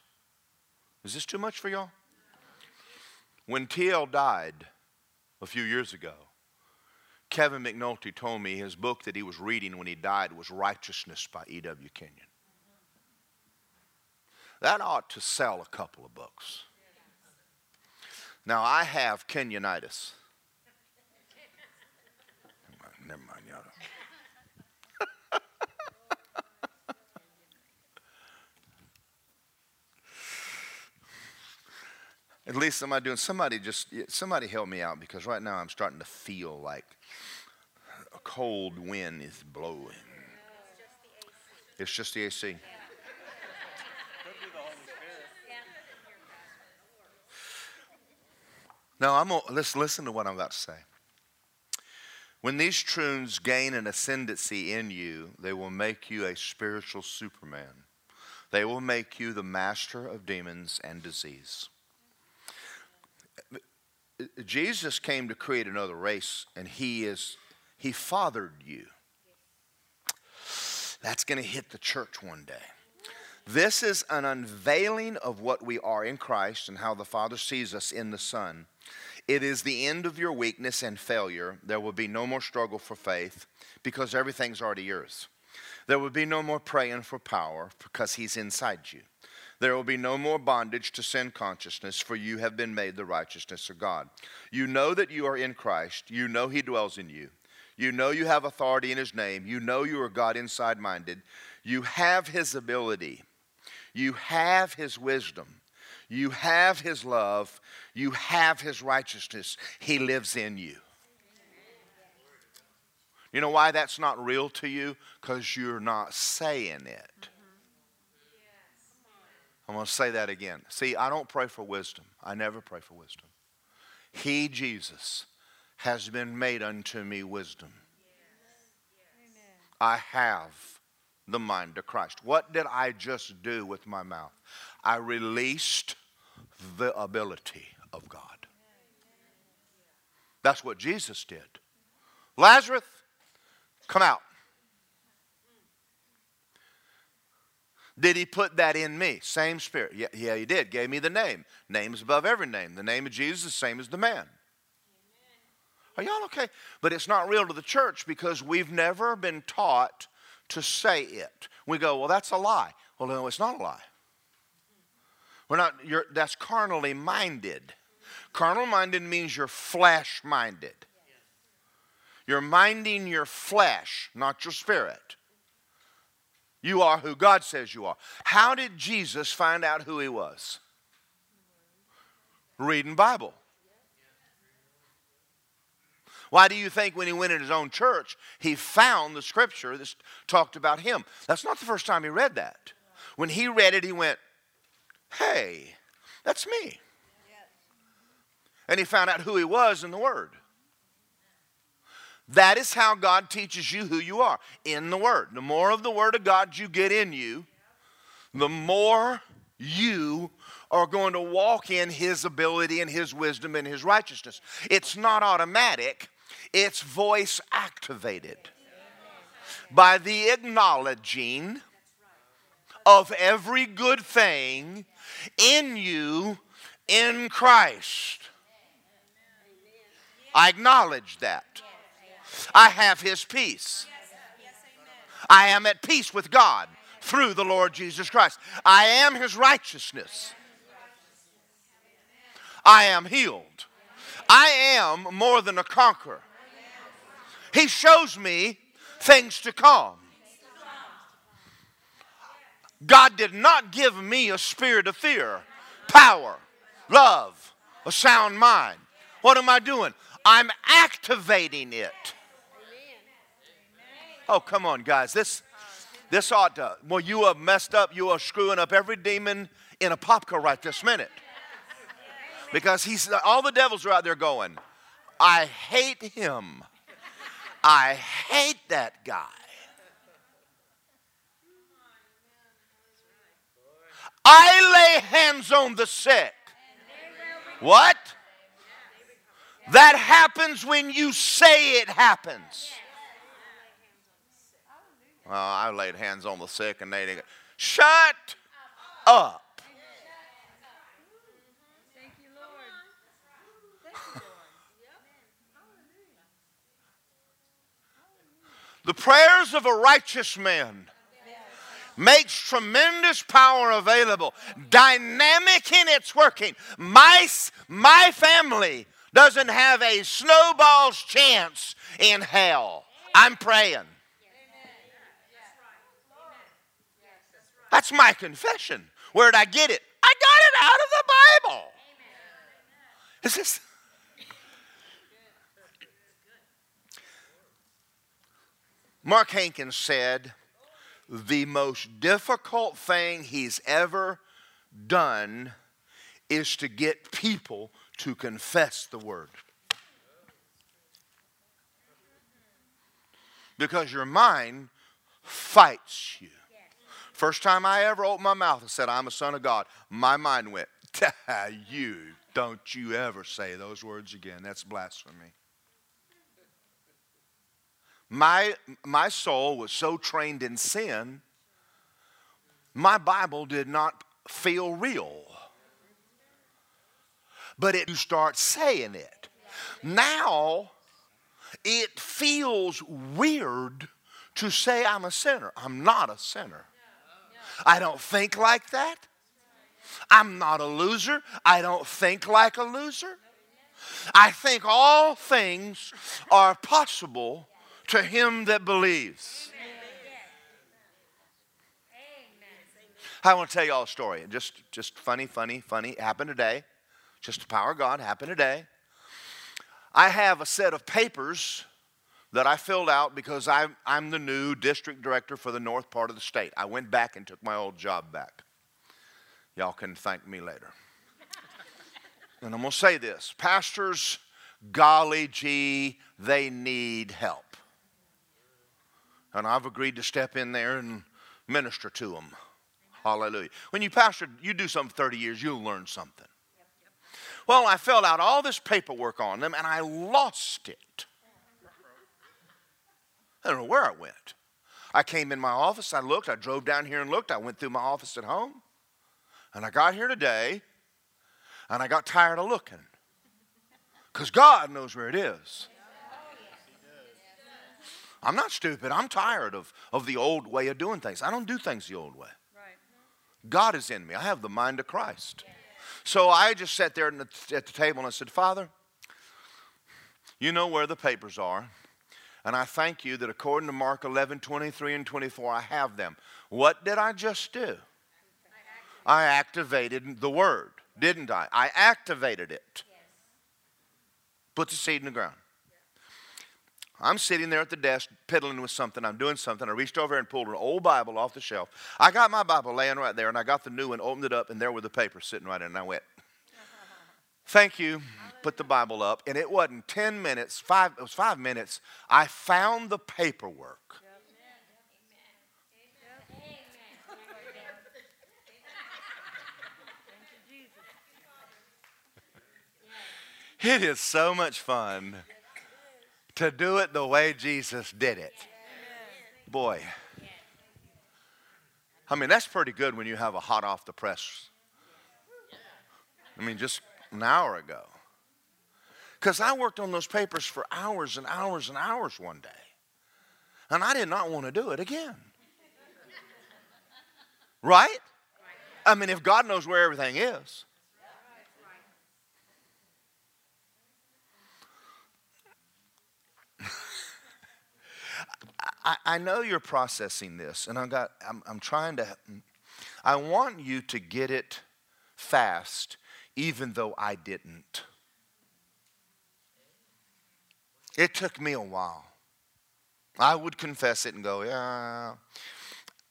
Is this too much for y'all? When T.L. died a few years ago, Kevin McNulty told me his book that he was reading when he died was Righteousness by E.W. Kenyon. That ought to sell a couple of books. Now, I have Kenyonitis. Never mind, y'all. At least am I doing somebody just somebody help me out because right now I'm starting to feel like a cold wind is blowing. It's just the AC. Now I'm gonna, let's listen to what I'm about to say. When these truths gain an ascendancy in you, they will make you a spiritual superman. They will make you the master of demons and disease. Jesus came to create another race, and he is he fathered you. That's going to hit the church one day. This is an unveiling of what we are in Christ and how the Father sees us in the Son. It is the end of your weakness and failure. There will be no more struggle for faith because everything's already yours. There will be no more praying for power because He's inside you. There will be no more bondage to sin consciousness, for you have been made the righteousness of God. You know that you are in Christ. You know He dwells in you. You know you have authority in His name. You know you are God inside minded. You have His ability. You have His wisdom. You have His love. You have His righteousness. He lives in you. You know why that's not real to you? Because you're not saying it. I'm going to say that again. See, I don't pray for wisdom. I never pray for wisdom. He, Jesus, has been made unto me wisdom. I have the mind of Christ. What did I just do with my mouth? I released the ability of God. That's what Jesus did. Lazarus, come out. Did he put that in me? Same spirit. Yeah, yeah, he did. Gave me the name. Name is above every name. The name of Jesus is the same as the man. Are y'all okay? But it's not real to the church because we've never been taught to say it. We go, well, that's a lie. Well, no, it's not a lie. We're not, you're, that's carnally minded. Carnal minded means you're flesh minded. You're minding your flesh, not your spirit. You are who God says you are. How did Jesus find out who he was? Reading Bible. Why do you think when he went in his own church, he found the scripture that talked about him? That's not the first time he read that. When he read it, he went, Hey, that's me. And he found out who he was in the Word. That is how God teaches you who you are in the Word. The more of the Word of God you get in you, the more you are going to walk in His ability and His wisdom and His righteousness. It's not automatic, it's voice activated by the acknowledging of every good thing in you in Christ. I acknowledge that. I have His peace. I am at peace with God through the Lord Jesus Christ. I am His righteousness. I am healed. I am more than a conqueror. He shows me things to come. God did not give me a spirit of fear, power, love, a sound mind. What am I doing? I'm activating it. Oh, come on, guys. This this ought to well, you are messed up, you are screwing up every demon in Apopka right this minute. Because he's all the devils are out there going, I hate him. I hate that guy. I lay hands on the sick. What? That happens when you say it happens. Well, I laid hands on the sick and they didn't. Shut up. The prayers of a righteous man makes tremendous power available, dynamic in its working. My, my family doesn't have a snowball's chance in hell. I'm praying. That's my confession. Where did I get it? I got it out of the Bible. Is this? Mark Hankins said, the most difficult thing he's ever done is to get people to confess the word. Because your mind fights you. First time I ever opened my mouth and said, I'm a son of God, my mind went, You, don't you ever say those words again. That's blasphemy. My, my soul was so trained in sin, my Bible did not feel real but it, you start saying it. Now, it feels weird to say I'm a sinner. I'm not a sinner. I don't think like that. I'm not a loser. I don't think like a loser. I think all things are possible to him that believes. I want to tell you all a story. Just, just funny, funny, funny. Happened today. Just the power of God happened today. I have a set of papers that I filled out because I'm, I'm the new district director for the north part of the state. I went back and took my old job back. Y'all can thank me later. and I'm going to say this pastors, golly gee, they need help. And I've agreed to step in there and minister to them. Hallelujah. When you pastor, you do something 30 years, you'll learn something. Well, I filled out all this paperwork on them and I lost it. I don't know where I went. I came in my office, I looked, I drove down here and looked, I went through my office at home, and I got here today and I got tired of looking. Because God knows where it is. I'm not stupid. I'm tired of, of the old way of doing things. I don't do things the old way. God is in me. I have the mind of Christ. So I just sat there at the table and I said, Father, you know where the papers are. And I thank you that according to Mark 11, 23, and 24, I have them. What did I just do? I activated the word, didn't I? I activated it. Put the seed in the ground. I'm sitting there at the desk piddling with something. I'm doing something. I reached over and pulled an old Bible off the shelf. I got my Bible laying right there, and I got the new one, opened it up, and there were the papers sitting right in. And I went, Thank you. Put the Bible up, and it wasn't 10 minutes, five, it was five minutes. I found the paperwork. It is so much fun to do it the way Jesus did it. Boy. I mean, that's pretty good when you have a hot off the press. I mean, just an hour ago. Because I worked on those papers for hours and hours and hours one day. And I did not want to do it again. Right? I mean, if God knows where everything is. I, I know you're processing this, and I got, I'm, I'm trying to, I want you to get it fast, even though I didn't. It took me a while. I would confess it and go, yeah.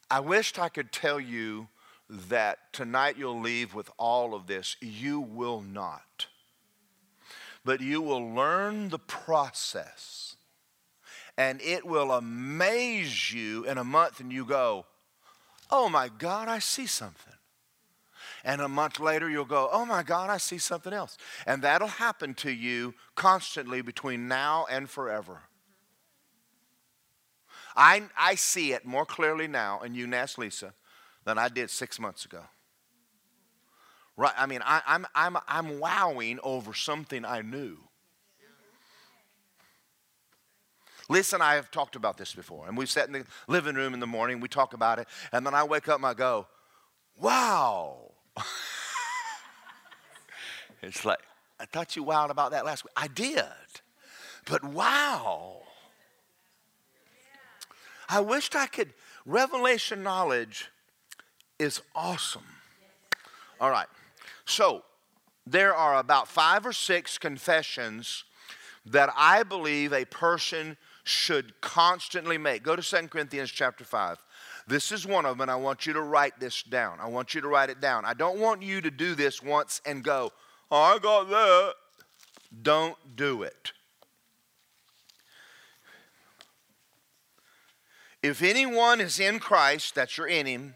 I wished I could tell you that tonight you'll leave with all of this. You will not. But you will learn the process and it will amaze you in a month, and you go, Oh my God, I see something. And a month later, you'll go, Oh my God, I see something else. And that'll happen to you constantly between now and forever. I, I see it more clearly now, and you can ask Lisa, than I did six months ago. Right? I mean, I, I'm, I'm, I'm wowing over something I knew. Lisa and I have talked about this before, and we sat in the living room in the morning, we talk about it, and then I wake up and I go, wow. it's like, I thought you wowed about that last week. I did, but wow. I wished I could, revelation knowledge is awesome. All right, so there are about five or six confessions that I believe a person should constantly make. Go to 2 Corinthians chapter 5. This is one of them, and I want you to write this down. I want you to write it down. I don't want you to do this once and go, I got that. Don't do it. If anyone is in Christ, that's your in him,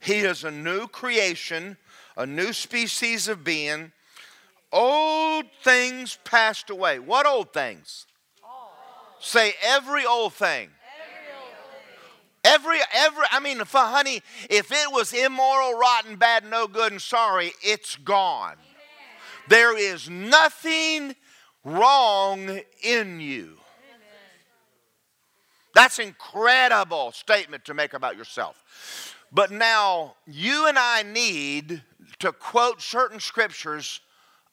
he is a new creation, a new species of being. Old things passed away. What old things? Say every old thing. Every, every, I mean, for honey, if it was immoral, rotten, bad, no good, and sorry, it's gone. There is nothing wrong in you. That's incredible statement to make about yourself. But now you and I need to quote certain scriptures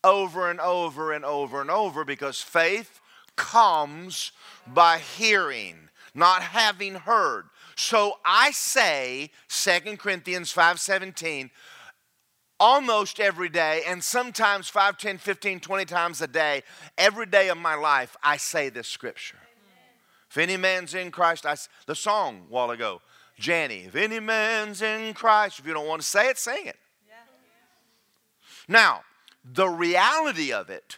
over and over and over and over because faith comes by hearing, not having heard. So I say 2 Corinthians 5:17 almost every day and sometimes 5, 10, 15, 20 times a day, every day of my life I say this scripture. If any man's in Christ, I, the song a while ago, Janny, if any man's in Christ, if you don't want to say it, sing it. Yeah. Now, the reality of it,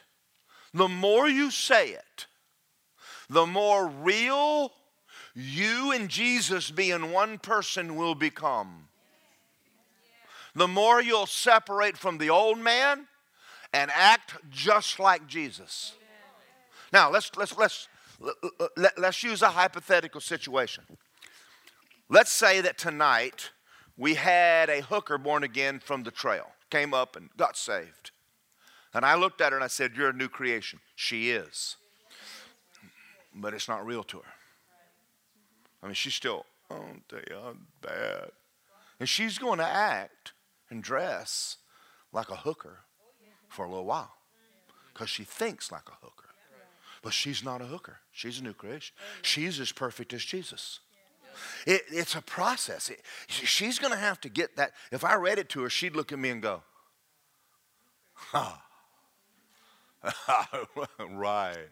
the more you say it, the more real you and Jesus being one person will become. The more you'll separate from the old man and act just like Jesus. Now, let's, let's, let's, let, let's use a hypothetical situation. Let's say that tonight we had a hooker born again from the trail, came up and got saved. And I looked at her and I said, You're a new creation. She is. But it's not real to her. I mean, she's still, oh, I'm bad. And she's going to act and dress like a hooker for a little while because she thinks like a hooker. But she's not a hooker, she's a new creation. She's as perfect as Jesus. It, it's a process. It, she's going to have to get that. If I read it to her, she'd look at me and go, "Ha, right."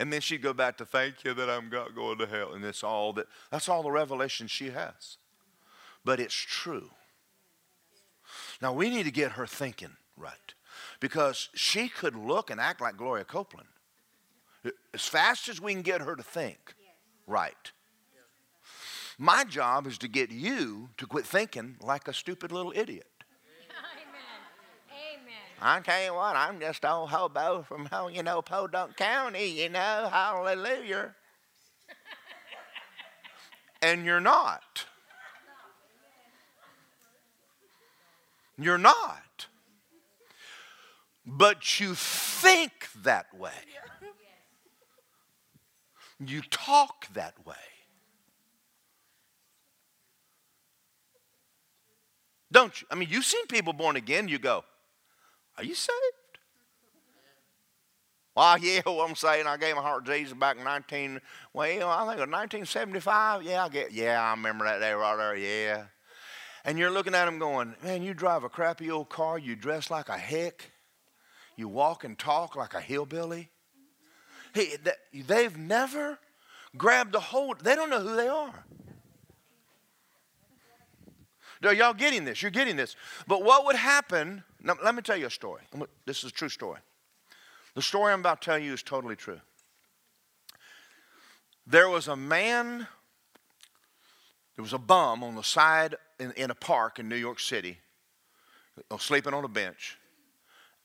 And then she'd go back to thank you that I'm not going to hell. And it's all that. That's all the revelation she has. But it's true. Now we need to get her thinking right, because she could look and act like Gloria Copeland. As fast as we can get her to think right my job is to get you to quit thinking like a stupid little idiot. I tell you what, I'm just old hobo from, you know, Podunk County, you know, hallelujah. and you're not. You're not. But you think that way. You talk that way. Don't you? I mean, you've seen people born again, you go, Are you saved? Well, yeah, what I'm saying, I gave my heart to Jesus back in 19, well, I think it was 1975. Yeah, I get, yeah, I remember that day right there, yeah. And you're looking at them going, man, you drive a crappy old car, you dress like a hick, you walk and talk like a hillbilly. Hey, they've never grabbed a hold, they don't know who they are. Are y'all getting this? You're getting this. But what would happen? Now, let me tell you a story. This is a true story. The story I'm about to tell you is totally true. There was a man, there was a bum on the side in, in a park in New York City, uh, sleeping on a bench.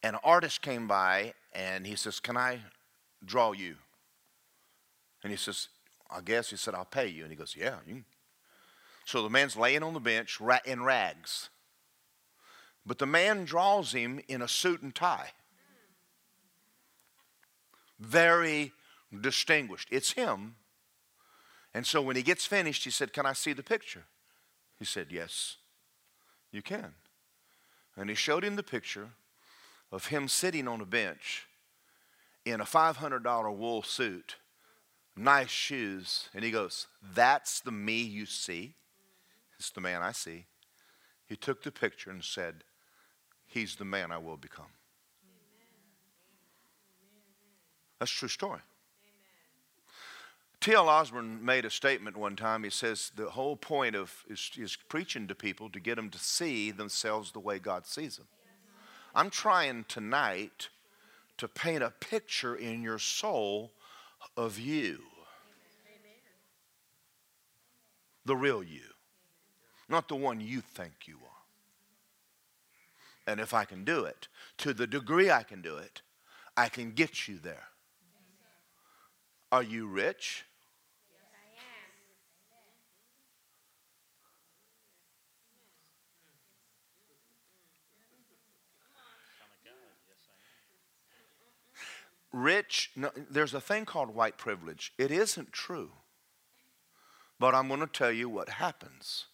And an artist came by and he says, Can I draw you? And he says, I guess he said, I'll pay you. And he goes, Yeah, so the man's laying on the bench in rags. But the man draws him in a suit and tie. Very distinguished. It's him. And so when he gets finished, he said, Can I see the picture? He said, Yes, you can. And he showed him the picture of him sitting on a bench in a $500 wool suit, nice shoes. And he goes, That's the me you see? It's the man I see. He took the picture and said, He's the man I will become. That's a true story. T.L. Osborn made a statement one time. He says the whole point of is, is preaching to people to get them to see themselves the way God sees them. I'm trying tonight to paint a picture in your soul of you, the real you not the one you think you are. And if I can do it, to the degree I can do it, I can get you there. Are you rich? I am. Rich, no, there's a thing called white privilege. It isn't true. But I'm going to tell you what happens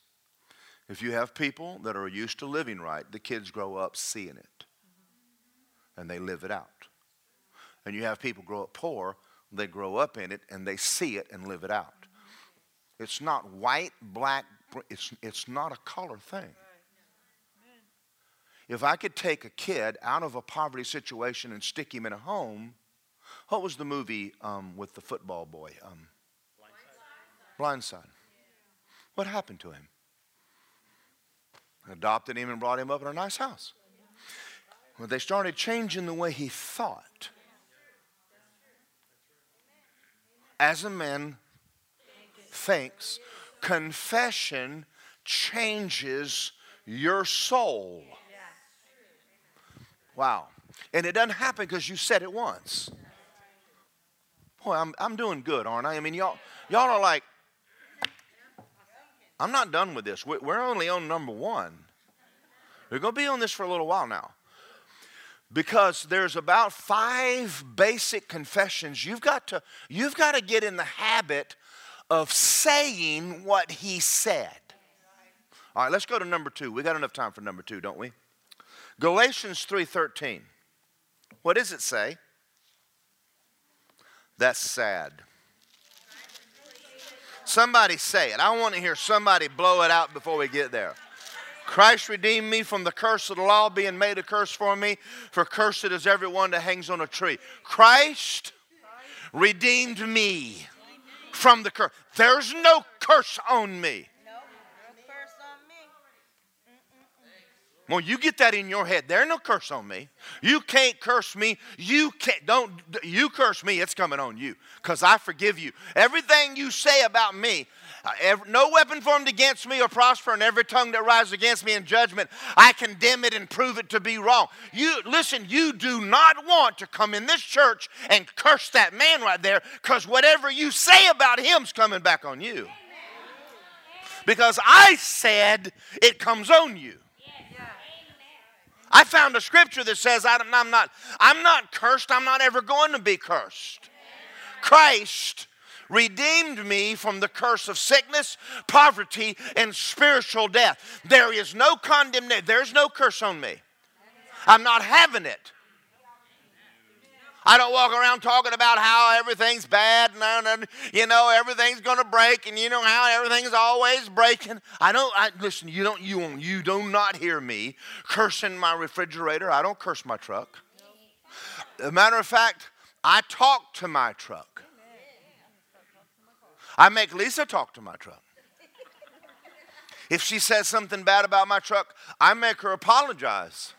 if you have people that are used to living right, the kids grow up seeing it and they live it out. And you have people grow up poor, they grow up in it and they see it and live it out. It's not white, black, it's, it's not a color thing. If I could take a kid out of a poverty situation and stick him in a home, what was the movie um, with the football boy? Um, Blindside. Blindside. What happened to him? Adopted him and brought him up in a nice house. Well, they started changing the way he thought. As a man thinks, confession changes your soul. Wow. And it doesn't happen because you said it once. Boy, I'm, I'm doing good, aren't I? I mean, y'all, y'all are like, I'm not done with this. We- We're only on number one. We're going to be on this for a little while now. Because there's about five basic confessions. You've got to, you've got to get in the habit of saying what he said. All right, let's go to number two. We got enough time for number two, don't we? Galatians 3:13. What does it say? That's sad. Somebody say it. I want to hear somebody blow it out before we get there. Christ redeemed me from the curse of the law, being made a curse for me, for cursed is everyone that hangs on a tree. Christ redeemed me from the curse. There's no curse on me. Well, you get that in your head. There's no curse on me. You can't curse me. You can't don't you curse me. It's coming on you because I forgive you. Everything you say about me, uh, no weapon formed against me or prosper, and every tongue that rises against me in judgment, I condemn it and prove it to be wrong. You listen. You do not want to come in this church and curse that man right there because whatever you say about him's coming back on you. Because I said it comes on you. I found a scripture that says I am not, I'm not cursed. I'm not ever going to be cursed. Christ redeemed me from the curse of sickness, poverty, and spiritual death. There is no condemnation. There's no curse on me. I'm not having it. I don't walk around talking about how everything's bad and, you know everything's going to break and you know how everything's always breaking. I don't. I, listen, you don't. You won't. You do not hear me cursing my refrigerator. I don't curse my truck. As a matter of fact, I talk to my truck. I make Lisa talk to my truck. If she says something bad about my truck, I make her apologize.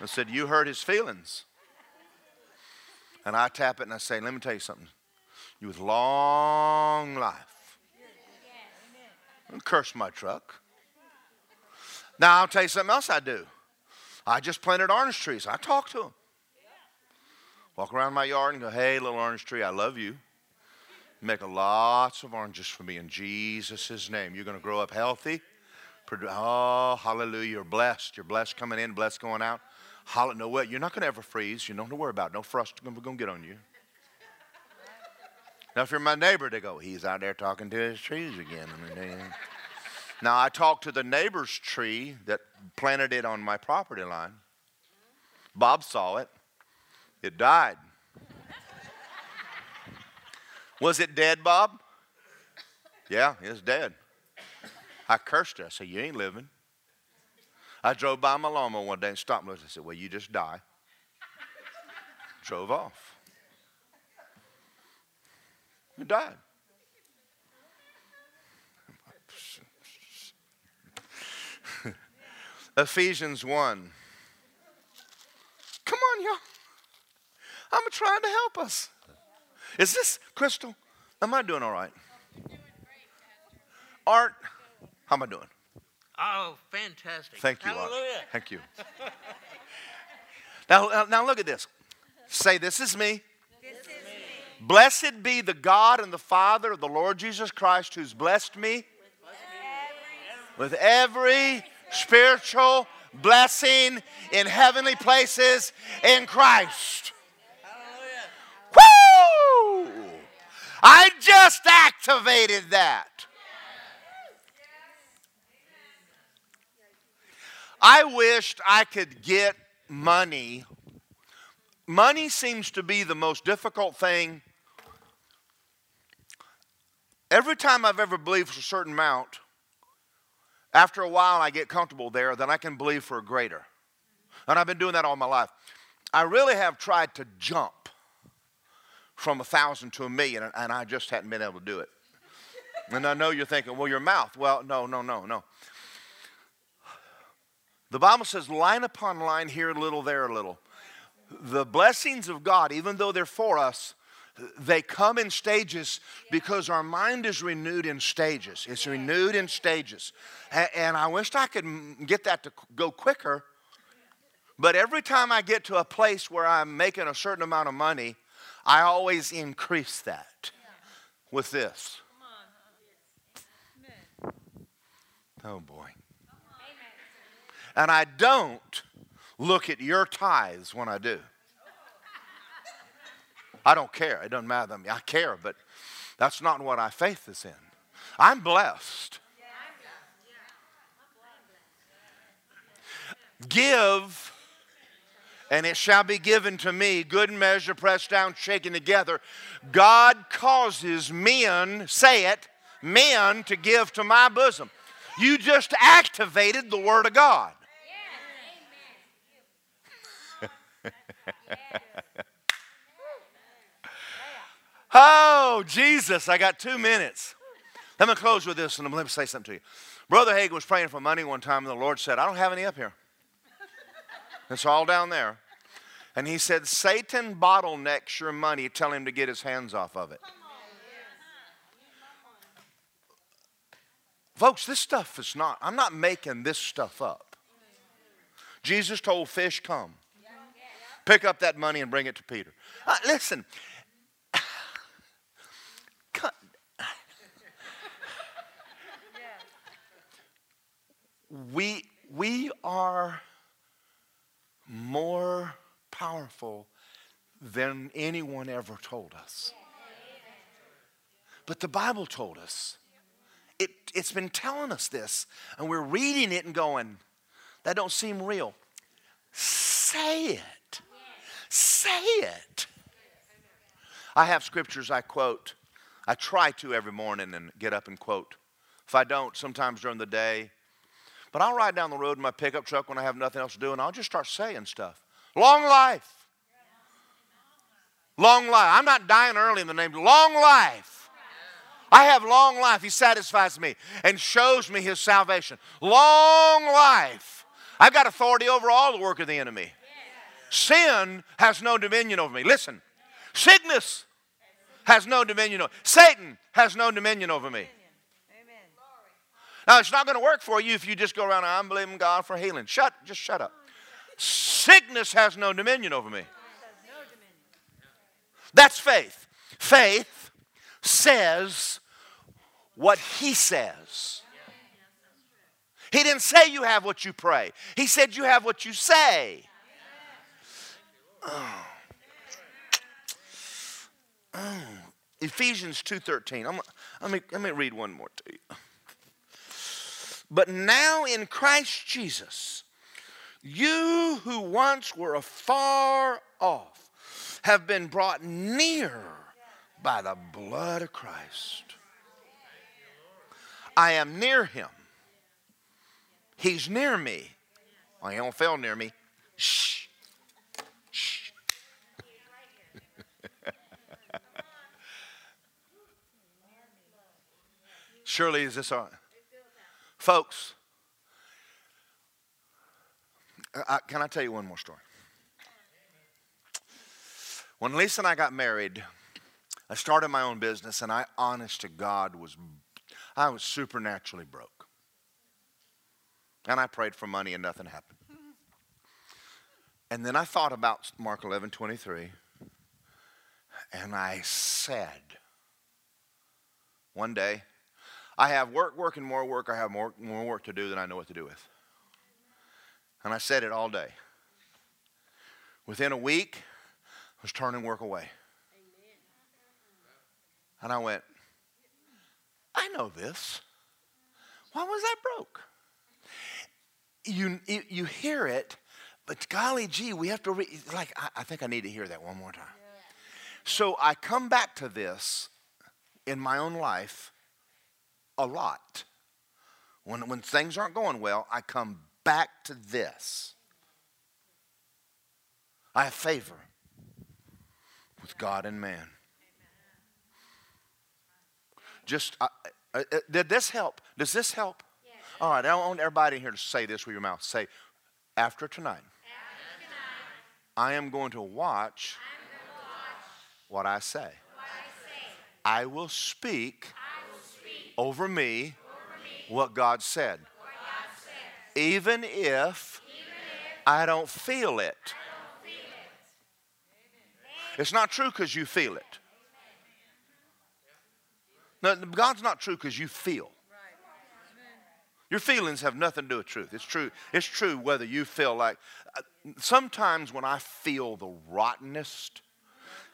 I said, You hurt his feelings. And I tap it and I say, Let me tell you something. You with long life. Don't curse my truck. Now I'll tell you something else I do. I just planted orange trees. I talk to them. Walk around my yard and go, Hey, little orange tree, I love you. Make lots of oranges for me in Jesus' name. You're going to grow up healthy. Oh, hallelujah. You're blessed. You're blessed coming in, blessed going out. Holla, no what? You're not going to ever freeze. You don't have to worry about it. No frost going to get on you. Now, if you're my neighbor, they go, he's out there talking to his trees again. now, I talked to the neighbor's tree that planted it on my property line. Bob saw it. It died. Was it dead, Bob? Yeah, it's dead. I cursed it. I said, You ain't living. I drove by my lawnmower one day and stopped and looked. I said, Well, you just die. drove off. It died. Ephesians 1. Come on, y'all. I'm trying to help us. Is this Crystal? Am I doing all right? Art, how am I doing? Oh, fantastic. Thank you, Art. Hallelujah. Thank you. now, now- now look at this. Say, This is me. Blessed be the God and the Father of the Lord Jesus Christ, who's blessed me with every spiritual blessing in heavenly places in Christ. Hallelujah. Woo! I just activated that. I wished I could get money. Money seems to be the most difficult thing. Every time I've ever believed for a certain amount, after a while I get comfortable there, then I can believe for a greater. And I've been doing that all my life. I really have tried to jump from a thousand to a million, and- I just hadn't been able to do it. And I know you're thinking, well, your mouth. Well, no, no, no, no. The Bible says line upon line, here a little, there a little. The blessings of God, even though they're for us, they come in stages because our mind is renewed in stages. It's renewed in stages. And I wished I could get that to go quicker. But every time I get to a place where I'm making a certain amount of money, I always increase that with this. Oh boy. And I don't look at your tithes when I do. I don't care. It doesn't matter to me. I care, but that's not what I faith is in. I'm blessed. Give, and it shall be given to me, good measure, pressed down, shaken together. God causes men, say it, men to give to my bosom. You just activated the Word of God. Oh, Jesus, I got two minutes. Let me close with this and let me say something to you. Brother Hagin was praying for money one time, and the Lord said, I don't have any up here. It's all down there. And he said, Satan bottlenecks your money. Tell him to get his hands off of it. Folks, this stuff is not, I'm not making this stuff up. Jesus told fish, Come. Pick up that money and bring it to Peter. Uh, listen, we, we are more powerful than anyone ever told us. But the Bible told us. It, it's been telling us this, and we're reading it and going, that don't seem real. Say it. Say it. I have scriptures I quote. I try to every morning and get up and quote. If I don't, sometimes during the day. But I'll ride down the road in my pickup truck when I have nothing else to do and I'll just start saying stuff. Long life. Long life. I'm not dying early in the name. Long life. I have long life. He satisfies me and shows me his salvation. Long life. I've got authority over all the work of the enemy. Sin has no dominion over me. Listen, sickness has no dominion over Satan has no dominion over me. Now it's not going to work for you if you just go around. I'm believing God for healing. Shut, just shut up. Sickness has no dominion over me. That's faith. Faith says what He says. He didn't say you have what you pray. He said you have what you say. Oh. Oh. Ephesians 2.13. I'm, let, me, let me read one more to you. But now in Christ Jesus, you who once were afar off have been brought near by the blood of Christ. I am near him. He's near me. Well, he don't feel near me. Shh. Surely is this all right? Folks, I, can I tell you one more story? When Lisa and I got married, I started my own business, and I, honest to God, was I was supernaturally broke. And I prayed for money, and nothing happened. And then I thought about Mark 11, 23, and I said, one day, I have work, work, and more work. I have more, more work to do than I know what to do with. And I said it all day. Within a week, I was turning work away. And I went, I know this. Why was I broke? You, you, you hear it, but golly gee, we have to read. Like, I, I think I need to hear that one more time. So I come back to this in my own life a lot. When, when things aren't going well, I come back to this. I have favor with God and man. Just, uh, uh, did this help? Does this help? All right, I want everybody in here to say this with your mouth. Say, after tonight, I am going to watch what I say. I will speak over me what God said. Even if I don't feel it. It's not true because you feel it. No, God's not true because you feel. Your feelings have nothing to do with truth. It's true. It's true whether you feel like. Uh, sometimes when I feel the rottenest,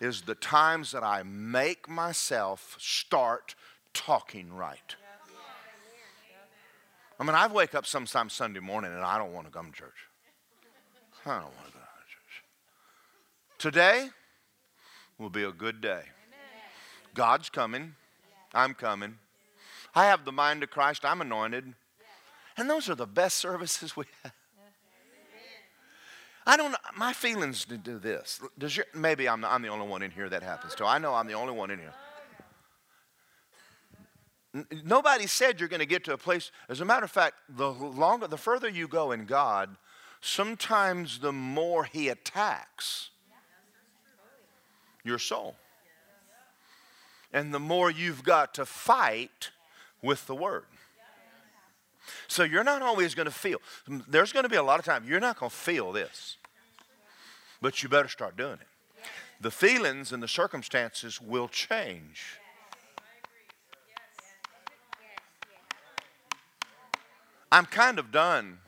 is the times that I make myself start talking right. I mean, I wake up sometime Sunday morning and I don't want to come to church. I don't want to go to church. Today will be a good day. God's coming. I'm coming. I have the mind of Christ. I'm anointed. And those are the best services we have. I don't. My feelings do this. Does your, maybe I'm I'm the only one in here that happens to. I know I'm the only one in here. Nobody said you're going to get to a place. As a matter of fact, the longer, the further you go in God, sometimes the more He attacks your soul, and the more you've got to fight with the Word. So you're not always going to feel. There's going to be a lot of time you're not going to feel this, but you better start doing it. The feelings and the circumstances will change. I'm kind of done.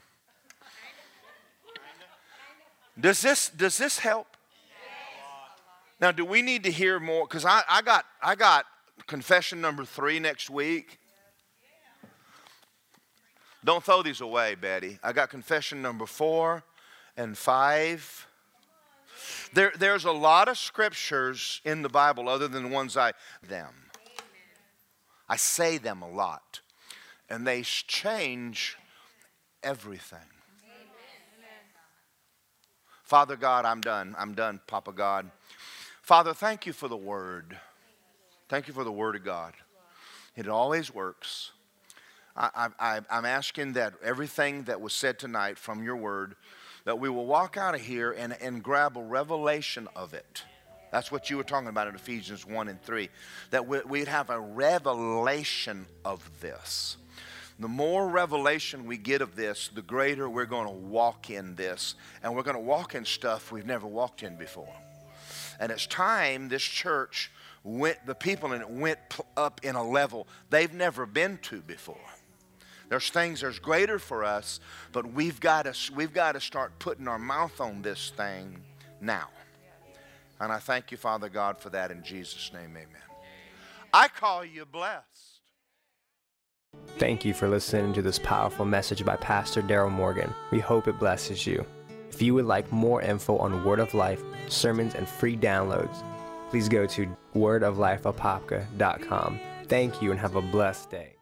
Does this does this help? Now, do we need to hear more? Because I, I got I got confession number three next week. Don't throw these away, Betty. I got confession number four and five. There, there's a lot of scriptures in the Bible other than the ones I them. I say them a lot, and they change everything. Father God, I'm done. I'm done, Papa God. Father, thank you for the word. Thank you for the word of God. It always works. I, am asking that everything that was said tonight from your word, that we will walk out of here and, and grab a revelation of it. That's what you were talking about in Ephesians 1 and 3. That we'd have a revelation of this. The more revelation we get of this, the greater we're going to walk in this. And we're going to walk in stuff we've never walked in before. And it's time this church went, the people in it went up in a level they've never been to before. There's things there's greater for us, but we've got to we've got to start putting our mouth on this thing now. And I thank you, Father God, for that in Jesus' name, amen. I call you blessed. Thank you for listening to this powerful message by Pastor Daryl Morgan. We hope it blesses you. If you would like more info on Word of Life, sermons, and free downloads, please go to wordoflifeapopka.com. Thank you and have a blessed day.